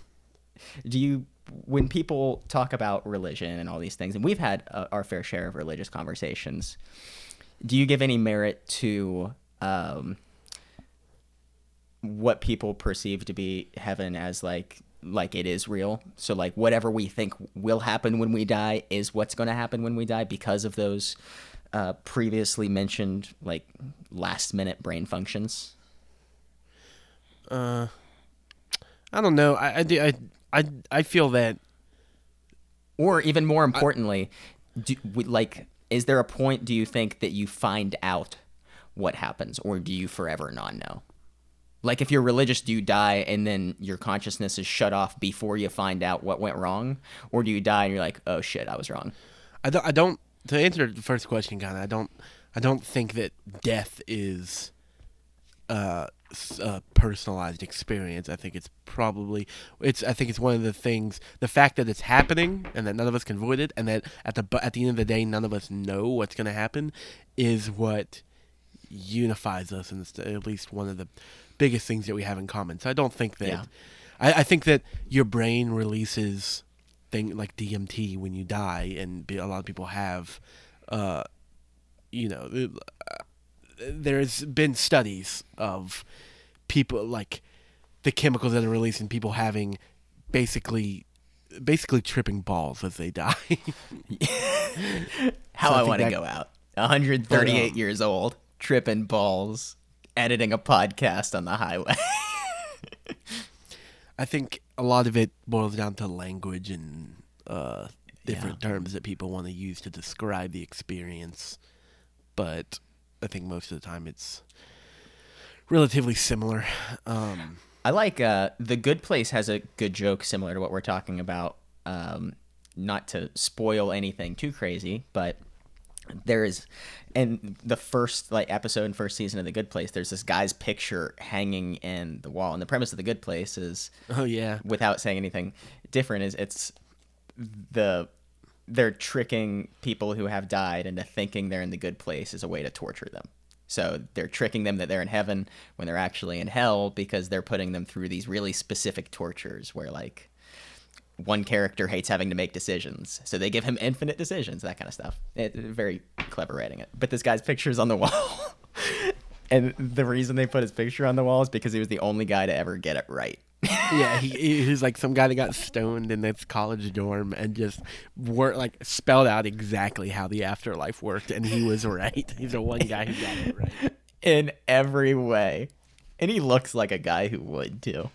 do you when people talk about religion and all these things and we've had uh, our fair share of religious conversations do you give any merit to um, what people perceive to be heaven as like like it is real so like whatever we think will happen when we die is what's going to happen when we die because of those uh, previously mentioned like last minute brain functions Uh, I don't know. I I do- I I, I feel that Or even more importantly, do, we- like, is there a point do you think that you find out what happens, or do you forever not know? Like, if you're religious, do you die and then your consciousness is shut off before you find out what went wrong, or do you die and you're like, oh shit, I was wrong? I don't I don't to answer the first question, kind of. I don't I don't think that death is uh, a personalized experience. I think it's probably it's. I think it's one of the things. The fact that it's happening and that none of us can avoid it, and that at the at the end of the day, none of us know what's going to happen, is what unifies us, and at least one of the biggest things that we have in common. So I don't think that. Yeah. I, I think that your brain releases thing like DMT when you die, and be, a lot of people have. Uh, you know, uh, there's been studies of people like the chemicals that are released and people having basically basically tripping balls as they die. How So I I want to go out. 138 But, uh, years old, tripping balls, editing a podcast on the highway. I think a lot of it boils down to language and uh, different terms that people want to use to describe the experience. But I think most of the time it's relatively similar. Um, I like uh, the Good Place has a good joke similar to what we're talking about. Um, not to spoil anything too crazy, but there is and the first like episode and first season of the Good Place. There's this guy's picture hanging in the wall, and the premise of the Good Place is oh yeah, without saying anything different, is it's the they're tricking people who have died into thinking they're in the good place as a way to torture them. So they're tricking them that they're in heaven when they're actually in hell because they're putting them through these really specific tortures where like one character hates having to make decisions. So they give him infinite decisions, that kind of stuff. It, very clever writing it. But this guy's picture's on the wall. and the reason they put his picture on the wall is because he was the only guy to ever get it right. yeah, he, he was like some guy that got stoned in this college dorm and just worked like spelled out exactly how the afterlife worked, and he was right. He's the one guy who got it right in every way, and he looks like a guy who would too.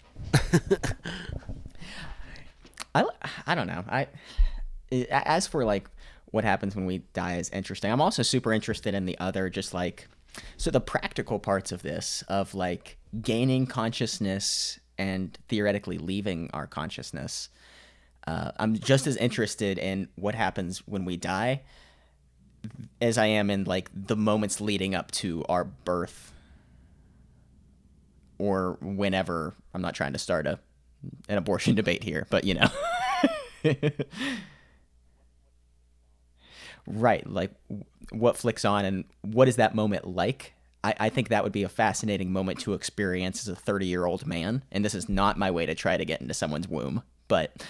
I I don't know. I as for like what happens when we die is interesting. I'm also super interested in the other just like so the practical parts of this of like gaining consciousness and theoretically leaving our consciousness. Uh, I'm just as interested in what happens when we die as I am in like the moments leading up to our birth or whenever. I'm not trying to start a an abortion debate here, but you know. right, like what flicks on and what is that moment like? I, I think that would be a fascinating moment to experience as a 30 year old man. And this is not my way to try to get into someone's womb, but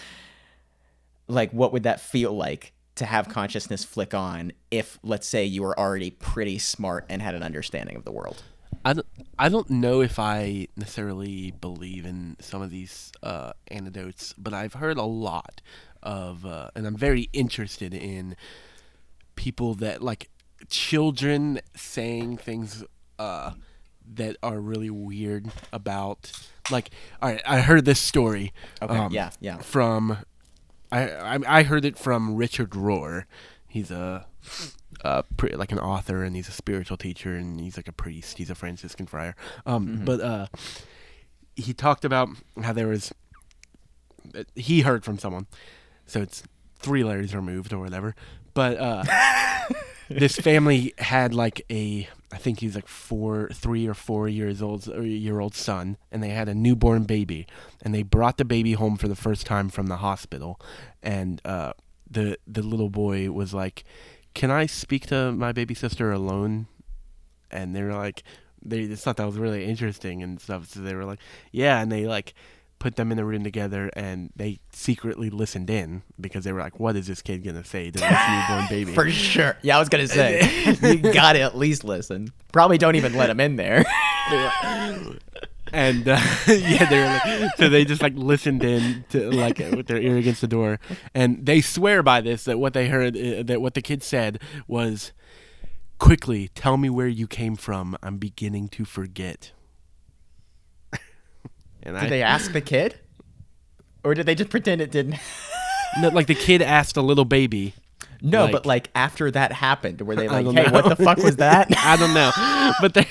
like, what would that feel like to have consciousness flick on if, let's say, you were already pretty smart and had an understanding of the world? I don't, I don't know if I necessarily believe in some of these uh, anecdotes, but I've heard a lot of, uh, and I'm very interested in people that like children saying things uh, that are really weird about like all right i heard this story okay um, yeah yeah. from I, I i heard it from richard rohr. He's a uh, pre- like an author and he's a spiritual teacher and he's like a priest he's a franciscan friar um mm-hmm. but uh he talked about how there was he heard from someone so it's three layers removed or whatever but uh this family had like a I think he's like four, three or four years old, year old son, and they had a newborn baby, and they brought the baby home for the first time from the hospital, and uh, the the little boy was like, "Can I speak to my baby sister alone?" And they were like, they just thought that was really interesting and stuff, so they were like, "Yeah," and they like put them in a room together and they secretly listened in because they were like, "What is this kid gonna say to this newborn baby?" For sure. Yeah, I was gonna say you gotta at least listen. Probably don't even let him in there. and uh, yeah, they were like, so they just like listened in to like with their ear against the door, and they swear by this that what they heard uh, that what the kid said was, "Quickly, tell me where you came from. I'm beginning to forget." And did I, they ask the kid, or did they just pretend it didn't? no, like the kid asked a little baby. No, like, but like after that happened, were they like, "Hey, know. what the fuck was that?" I don't know, but they.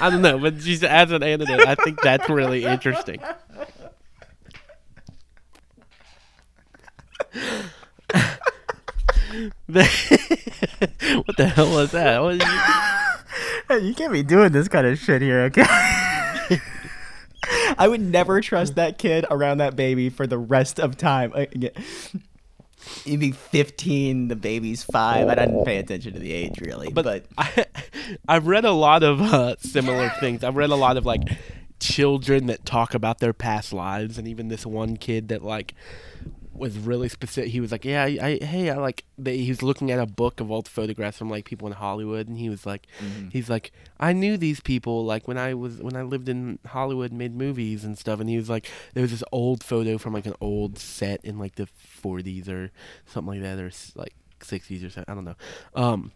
I don't know, but just as an anecdote, I think that's really interesting. what the hell was that? What you can't be doing this kind of shit here, okay? I would never trust that kid around that baby for the rest of time. You'd be 15, the baby's five. I didn't pay attention to the age really, but, but... I, I've read a lot of uh, similar things. I've read a lot of like children that talk about their past lives, and even this one kid that like was really specific. He was like, "Yeah, I, I hey, I like." They, he was looking at a book of old photographs from like people in Hollywood, and he was like, mm-hmm. "He's like, I knew these people like when I was when I lived in Hollywood, made movies and stuff." And he was like, "There was this old photo from like an old set in like the 40s or something like that, or like 60s or something. I don't know." Um,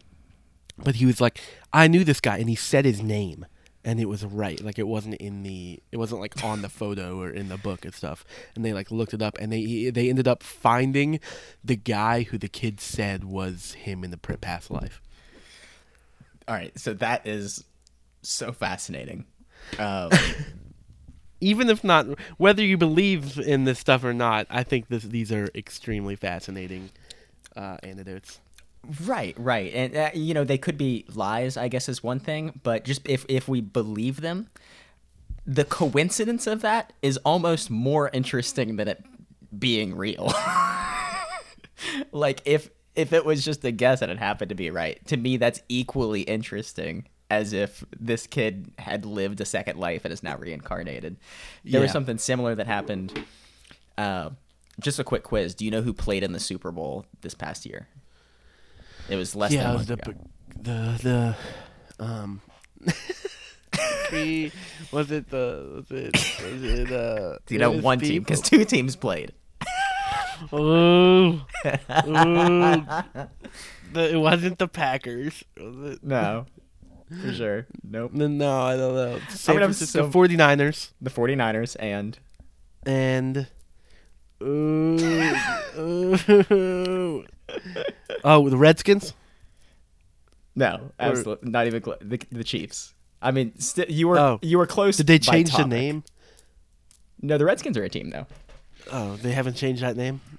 but he was like, "I knew this guy," and he said his name and it was right like it wasn't in the it wasn't like on the photo or in the book and stuff and they like looked it up and they they ended up finding the guy who the kid said was him in the past life All right, so that is so fascinating. Um, Even if not, whether you believe in this stuff or not, I think this, these are extremely fascinating uh, anecdotes. Right, right, and uh, you know they could be lies. I guess is one thing, but just if if we believe them, the coincidence of that is almost more interesting than it being real. like if if it was just a guess and it happened to be right, to me that's equally interesting as if this kid had lived a second life and is now reincarnated. There was something similar that happened. Uh, just a quick quiz: Do you know who played in the Super Bowl this past year? It was less yeah, than a was the, month ago. the the um. pre- was it the was it was it uh? You know one team because two teams played. Oh, Ooh. The, it wasn't the Packers. Was it? No, for sure. Nope. No, I don't know. San mean, I'm Francisco so- 49ers The 49ers and and ooh, ooh. Oh, the Redskins. no, absolutely not even close. The, the Chiefs. I mean, st- you were Oh. you were close. Did they change the name? No, the Redskins are a team though. Oh, they haven't changed that name.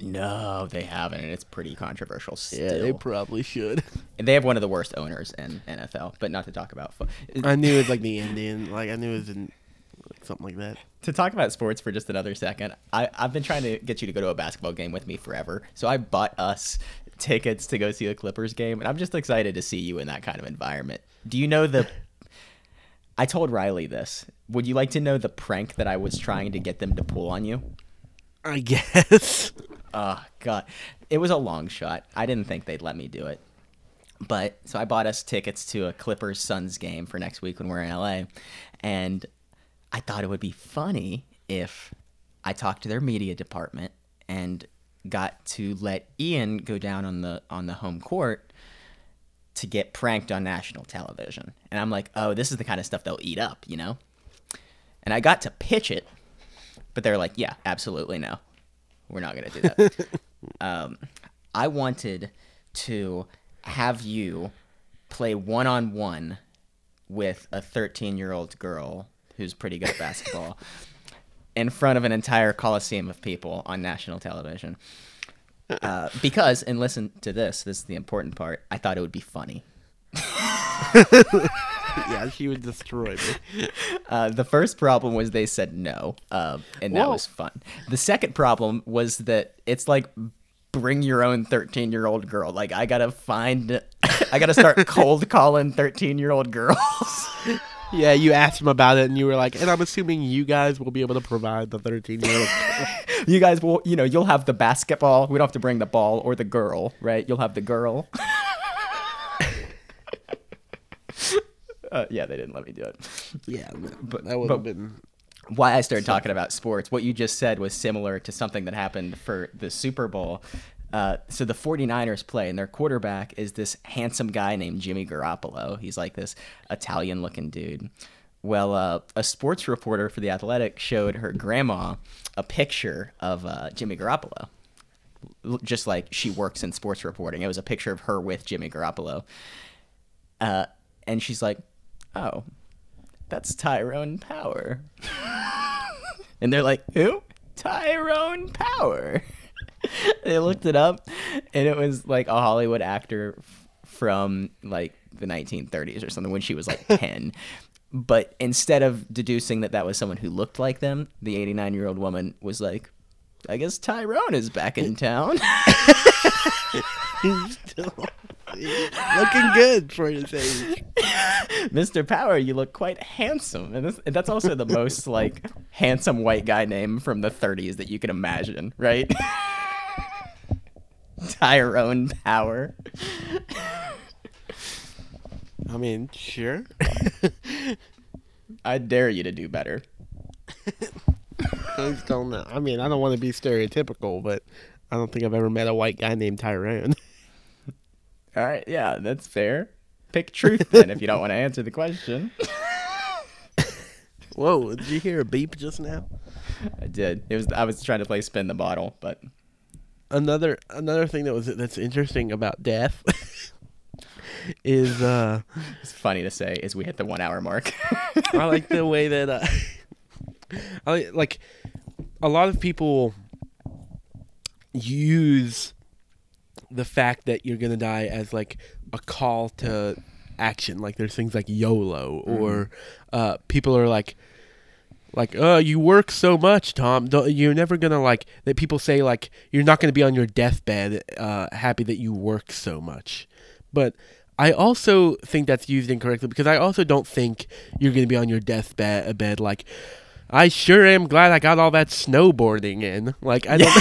No, they haven't, and it's pretty controversial still. yeah, they probably should. and they have one of the worst owners in NFL. But not to talk about fo- I knew it was like the Indian. Like I knew it was like, something like that. to talk about sports for just another second. I I've been trying to get you to go to a basketball game with me forever. So I bought us tickets to go see a Clippers game, and I'm just excited to see you in that kind of environment. Do you know the? I told Rylee this. Would you like to know the prank that I was trying to get them to pull on you? I guess. Oh god, it was a long shot. I didn't think they'd let me do it, but so I bought us tickets to a Clippers Suns game for next week when we're in LA, and I thought it would be funny if I talked to their media department and got to let Ian go down on the on the home court to get pranked on national television. And I'm like, oh, this is the kind of stuff they'll eat up, you know? And I got to pitch it, but they're like, yeah, absolutely no. We're not going to do that. um, I wanted to have you play one on one with a 13 year old girl who's pretty good at basketball in front of an entire coliseum of people on national television. Uh, because, and listen to this, this is the important part. I thought it would be funny. yeah, she would destroy me. Uh, the first problem was they said no, uh, and that Whoa. was fun. The second problem was that it's like bring your own 13 year old girl. Like, I gotta find, I gotta start cold calling 13 year old girls. Yeah, you asked him about it, and you were like, "And I'm assuming you guys will be able to provide the 13 year old." you guys will, you know, you'll have the basketball. We don't have to bring the ball or the girl, right? You'll have the girl. uh, yeah, they didn't let me do it. yeah, but that would have been. why I started talking about sports, what you just said was similar to something that happened for the Super Bowl. Uh, so the 49ers play, and their quarterback is this handsome guy named Jimmy Garoppolo. He's like this Italian looking dude. Well, uh, a sports reporter for The Athletic showed her grandma a picture of uh, Jimmy Garoppolo. L- Just like she works in sports reporting. It was a picture of her with Jimmy Garoppolo. Uh, and she's like, oh, that's Tyrone Power. and they're like, who? Tyrone Power. they looked it up, and it was like a Hollywood actor f- from like the 1930s or something when she was like 10. But instead of deducing that that was someone who looked like them, the 89 year old woman was like, I guess Tyrone is back in town. He's still looking good for his age. Mr. Power, you look quite handsome. And, this, and that's also the most like handsome white guy name from the 30s that you can imagine, right? Tyrone Power. I mean, sure. I dare you to do better. I don't know. I mean, I don't want to be stereotypical, but I don't think I've ever met a white guy named Tyrone. All right, yeah, that's fair. Pick truth then if you don't want to answer the question. Whoa! Did you hear a beep just now? I did. It was I was trying to play spin the bottle, but Another another thing that was that's interesting about death is uh It's funny to say as we hit the one hour mark. I like the way that uh, I like- like a lot of people use the fact that you're gonna die as like a call to action. Like there's things like YOLO, or uh, people are like, like, uh, you work so much, Tom. Don't, you're never gonna like that. People say like you're not gonna be on your deathbed uh, happy that you work so much, but. I also think that's used incorrectly because I also don't think you're going to be on your deathbed bed like I sure am glad I got all that snowboarding in. Like I don't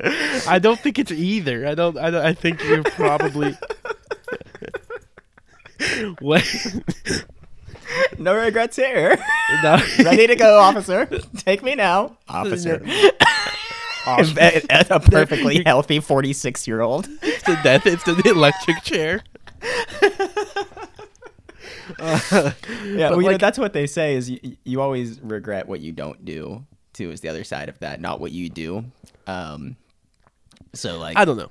I don't think it's either. I don't I, don't, I think you're probably what no regrets here. no, Ready to go, officer. Take me now, officer. Officer. a perfectly healthy 46 year old. it's the death it's the electric chair. Yeah, But, well, you know, that's what they say is you, you always regret what you don't do. Too is the other side of that, not what you do. Um, so like, I don't know.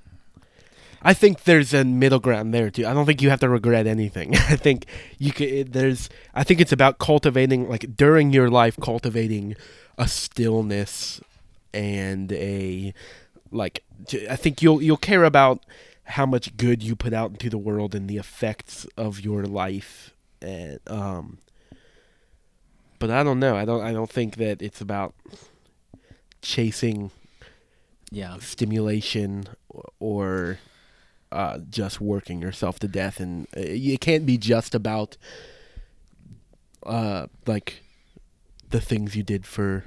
I think there's a middle ground there too. I don't think you have to regret anything. I think you could. There's. I think it's about cultivating, like during your life, cultivating a stillness and a like. I think you'll you'll care about how much good you put out into the world and the effects of your life. And um. But I don't know. I don't. I don't think that it's about chasing yeah, stimulation or uh, just working yourself to death, and uh, it can't be just about uh, like the things you did for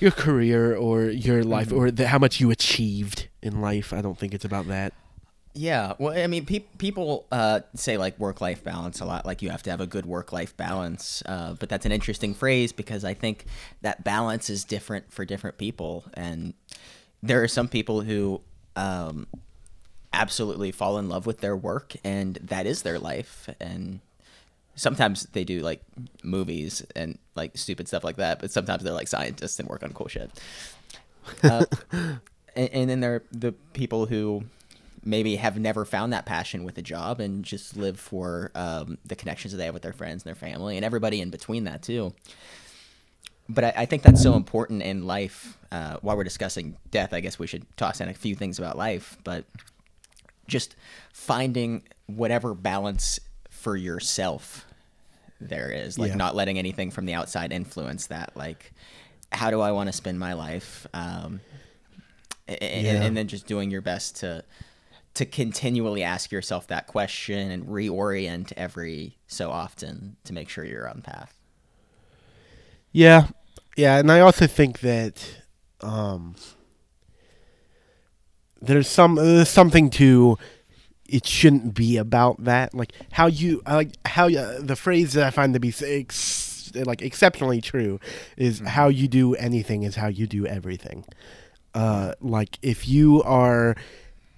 your career or your life or the, how much you achieved in life. I don't think it's about that. Yeah, well, I mean, pe- people uh, say like work life balance a lot, like you have to have a good work life balance. Uh, but that's an interesting phrase because I think that balance is different for different people. And there are some people who um, absolutely fall in love with their work and that is their life. And sometimes they do like movies and like stupid stuff like that, but sometimes they're like scientists and work on cool shit. Uh, and, and then there are the people who maybe have never found that passion with a job and just live for um, the connections that they have with their friends and their family and everybody in between that too. But I, I think that's so important in life. Uh, while we're discussing death, I guess we should toss in a few things about life. But just finding whatever balance for yourself there is, like Yeah. not letting anything from the outside influence that. Like, how do I want to spend my life? Um, and, Yeah. and then just doing your best to to continually ask yourself that question and reorient every so often to make sure you're on path. Yeah, yeah, and I also think that um, there's some there's something to it shouldn't be about that. Like how you I like how uh, the phrase that I find to be ex, like exceptionally true is how you do anything is how you do everything. Uh, like if you are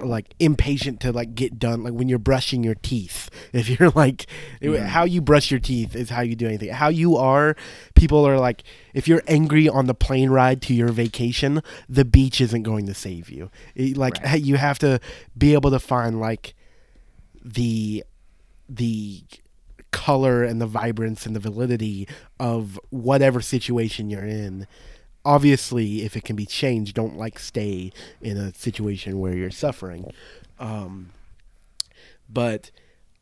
like impatient to like get done like when you're brushing your teeth. If you're like how you brush your teeth is how you do anything. How you are people are like if you're angry on the plane ride to your vacation the beach isn't going to save you. It- like Right. you have to be able to find like the the color and the vibrance and the validity of whatever situation you're in obviously if it can be changed don't like stay in a situation where you're suffering um, but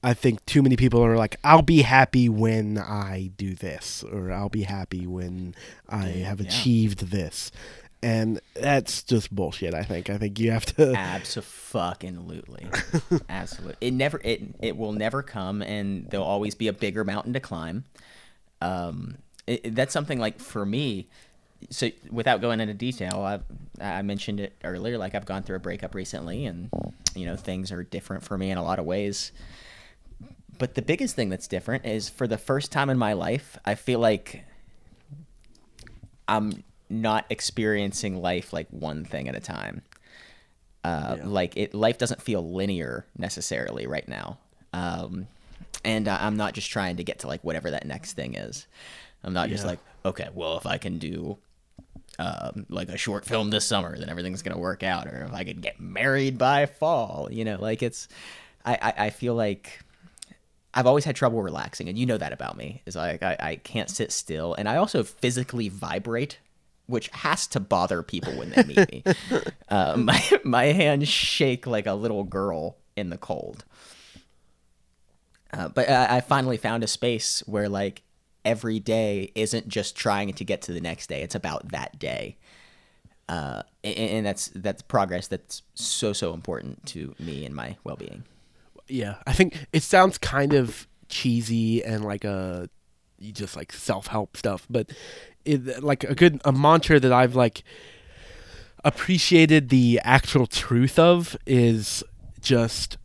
i think too many people are like i'll be happy when i do this or i'll be happy when i have yeah. achieved this and that's just bullshit i think i think you have to Absolutely, absolutely. It never it it will never come, and there'll always be a bigger mountain to climb. Um, it, that's something like for me. So without going into detail, I I mentioned it earlier. Like I've gone through a breakup recently, and you know things are different for me in a lot of ways. But the biggest thing that's different is for the first time in my life, I feel like I'm not experiencing life like one thing at a time. Uh, Like it, life doesn't feel linear necessarily right now. Um, and I'm not just trying to get to like whatever that next thing is. I'm not just like, okay, well, if I can do um, like a short film this summer, then everything's gonna work out. Or if I could get married by fall, you know, like it's. I, I, I feel like I've always had trouble relaxing, and you know that about me. Is like I, I can't sit still, and I also physically vibrate, which has to bother people when they meet me. uh, my my hands shake like a little girl in the cold. Uh, but I, I finally found a space where like every day isn't just trying to get to the next day; it's about that day. Uh, and, and that's that's progress that's so so important to me and my well being yeah, I think it sounds kind of cheesy and like a just like self help stuff, but it, like a good a mantra that I've like appreciated the actual truth of is just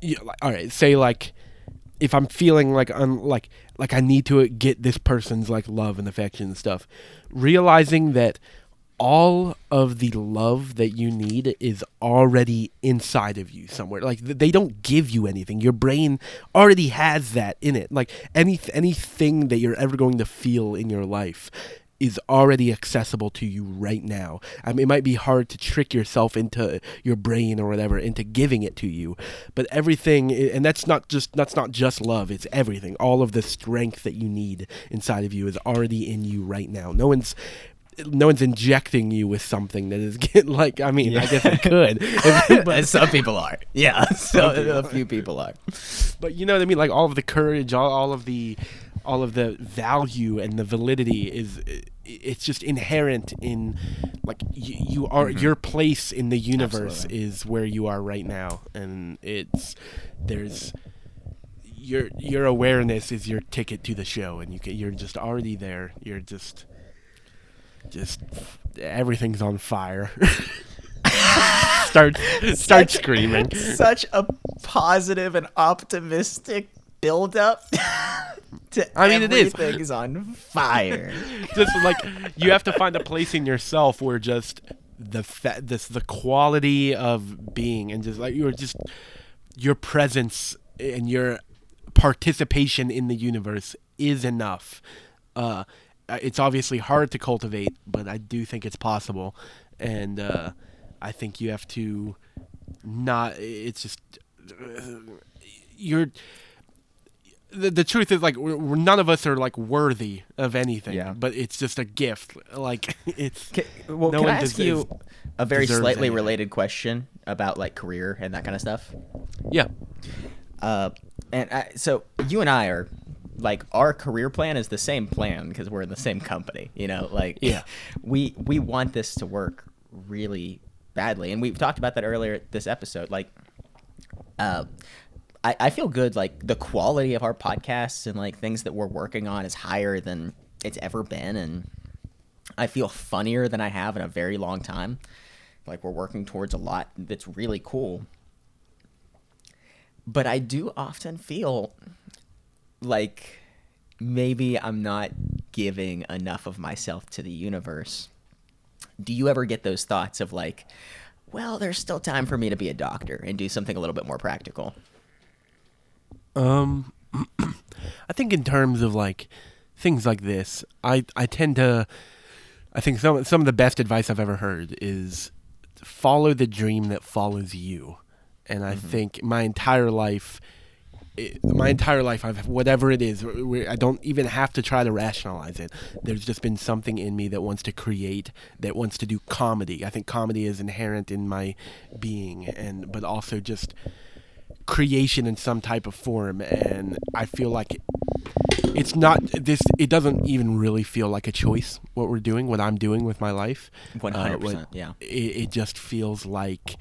you know, like, all right, say like if I'm feeling like I'm like like I need to get this person's like love and affection and stuff, realizing that all of the love that you need is already inside of you somewhere. Like they don't give you anything. Your brain already has that in it. Like any anything that you're ever going to feel in your life is already accessible to you right now. I mean, it might be hard to trick yourself into your brain or whatever into giving it to you, but everything, and that's not just that's not just love. It's everything. All of the strength that you need inside of you is already in you right now. No one's no one's injecting you with something that is like I mean yeah. I guess it could, but some people are. Yeah, so a few people are. But you know what I mean? Like all of the courage, all, all of the all of the value and the validity is it's just inherent in like you, you are mm-hmm. your place in the universe Absolutely. is where you are right now and it's there's your your awareness is your ticket to the show and you can, you're just already there you're just just everything's on fire. start start such, screaming. Such a positive and optimistic build up. to I mean, it is. Everything's on fire. just like you have to find a place in yourself where just the fa- this the quality of being and just like you're just your presence and your participation in the universe is enough. Uh, uh, it's obviously hard to cultivate, but I do think it's possible, and uh, I think you have to not. It's just uh, you're. The, the truth is like none of us are like worthy of anything yeah. but it's just a gift. Like it's can, well no can i ask you a very slightly anything. related question about like career and that kind of stuff? Yeah. Uh and I, so you and i are like our career plan is the same plan because we're in the same company you know? Like yeah. we we want this to work really badly and we've talked about that earlier this episode like uh I, I feel good like the quality of our podcasts and like things that we're working on is higher than it's ever been and i feel funnier than i have in a very long time like we're working towards a lot that's really cool but i do often feel like maybe I'm not giving enough of myself to the universe. Do you ever get those thoughts of like, well, there's still time for me to be a doctor and do something a little bit more practical? Um I think in terms of like things like this, I I tend to I think some some of the best advice I've ever heard is follow the dream that follows you. And I mm-hmm. think my entire life my entire life I've whatever it is I don't even have to try to rationalize it there's just been something in me that wants to create that wants to do comedy I think comedy is inherent in my being and but also just creation in some type of form and I feel like it's not this it doesn't even really feel like a choice what we're doing what I'm doing with my life. 100% uh, yeah. it, it just feels like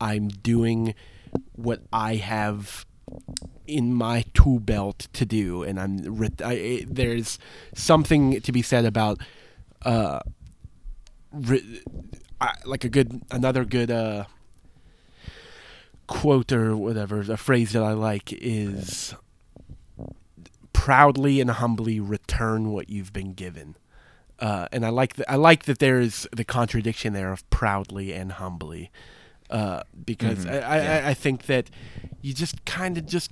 I'm doing what I have in my tool belt to do, and I'm I, there's something to be said about uh, I, like a good another good uh quote or whatever a phrase that I like is proudly and humbly return what you've been given. Uh, and I like that. I like that there's the contradiction there of proudly and humbly, uh, because mm-hmm. I, I, yeah. I, think that you just kind of just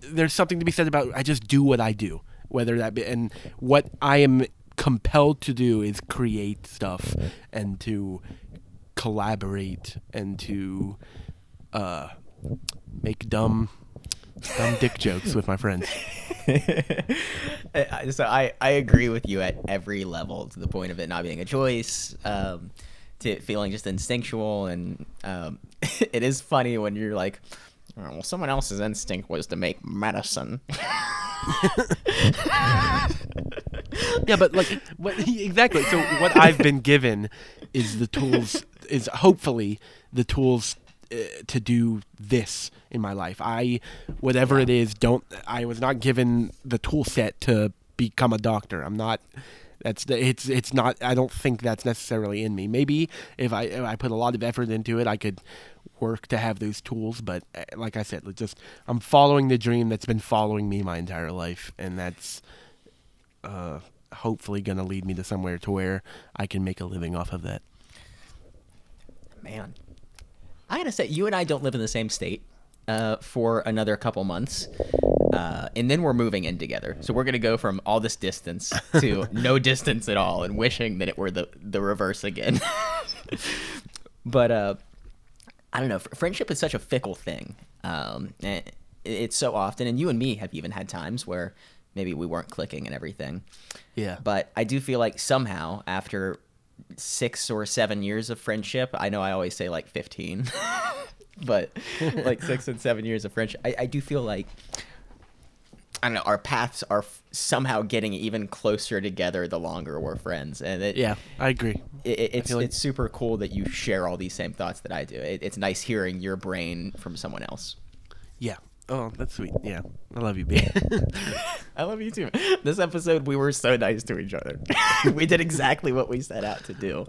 there's something to be said about I just do what I do, whether that be and what I am compelled to do is create stuff and to collaborate and to uh, make dumb dumb dick jokes with my friends. Uh, so I, I agree with you at every level to the point of it not being a choice um, to feeling just instinctual and um, it is funny when you're like oh, well someone else's instinct was to make medicine yeah, but like what exactly? So what I've been given is the tools is hopefully the tools to do this in my life. I whatever it is, don't I was not given the tool set to become a doctor. I'm not that's it's it's not I don't think that's necessarily in me. Maybe if I if I put a lot of effort into it, I could work to have those tools, but uh, like I said, just I'm following the dream that's been following me my entire life and that's uh, hopefully going to lead me to somewhere to where I can make a living off of that. Man, I gotta say, you and I don't live in the same state uh, for another couple months, uh, and then we're moving in together. So we're gonna go from all this distance to no distance at all, and wishing that it were the the reverse again. but uh, I don't know. Friendship is such a fickle thing. Um, it's so often, and you and me have even had times where maybe we weren't clicking and everything. Yeah. But I do feel like somehow after six or seven years of friendship, I know I always say like 15, but like six and seven years of friendship, I, I do feel like, I don't know, our paths are f- somehow getting even closer together the longer we're friends. And it, yeah, I agree. It, it's, like... it's super cool that you share all these same thoughts that I do. It, it's nice hearing your brain from someone else. Yeah, Oh, that's sweet. Yeah, I love you, B. I love you too. This episode, we were so nice to each other. we did exactly what we set out to do.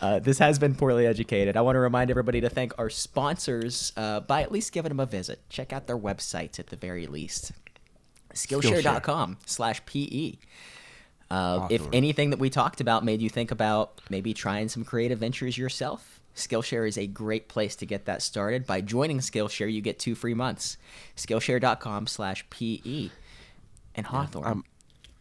Uh, this has been poorly educated. I want to remind everybody to thank our sponsors uh, by at least giving them a visit. Check out their websites at the very least. Skillshare.com slash PE. Uh, if anything that we talked about made you think about maybe trying some creative ventures yourself, Skillshare is a great place to get that started. By joining Skillshare, you get two free months. Skillshare.com slash PE. And Hawthorne. I'm,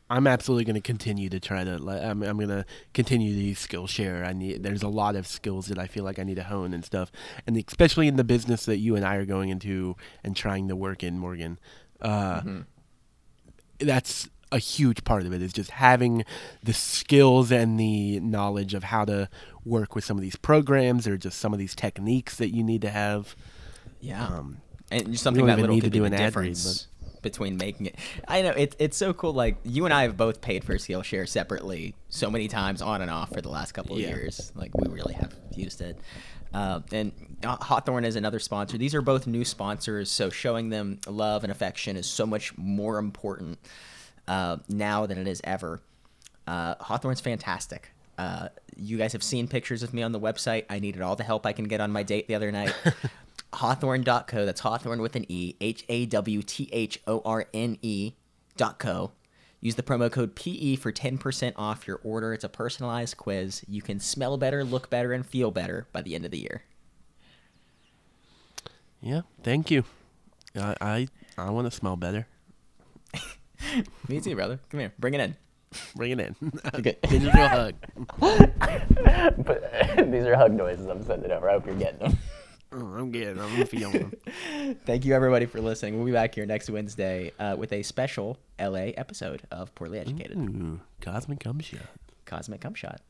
I'm absolutely going to continue to try to, I'm, I'm going to continue to use Skillshare. I need, there's a lot of skills that I feel like I need to hone and stuff. And especially in the business that you and I are going into and trying to work in, Morgan. Uh, mm-hmm. That's a huge part of it is just having the skills and the knowledge of how to work with some of these programs or just some of these techniques that you need to have. Yeah, um, and something that little could be the difference read, between making it. I know it, it's so cool. Like you and I have both paid for Skillshare separately so many times on and off for the last couple of yeah. years. Like we really have used it. Uh, and Hawthorne is another sponsor. These are both new sponsors, so showing them love and affection is so much more important uh, now than it is ever. Uh, Hawthorne's fantastic. Uh, you guys have seen pictures of me on the website. I needed all the help I can get on my date the other night. Hawthorne.co. That's Hawthorne with an E. H A W T H O R N E dot co. Use the promo code PE for 10% off your order. It's a personalized quiz. You can smell better, look better, and feel better by the end of the year. Yeah, thank you. I I, I want to smell better. Me too, brother. Come here. Bring it in. Bring it in. Okay. Digital hug. but these are hug noises I'm sending over. I hope you're getting them. Oh, I'm getting them. I'm feeling them. Thank you, everybody, for listening. We'll be back here next Wednesday uh, with a special LA episode of Poorly Educated. Ooh, Cosmic Cum Shot. Cosmic Cum Shot.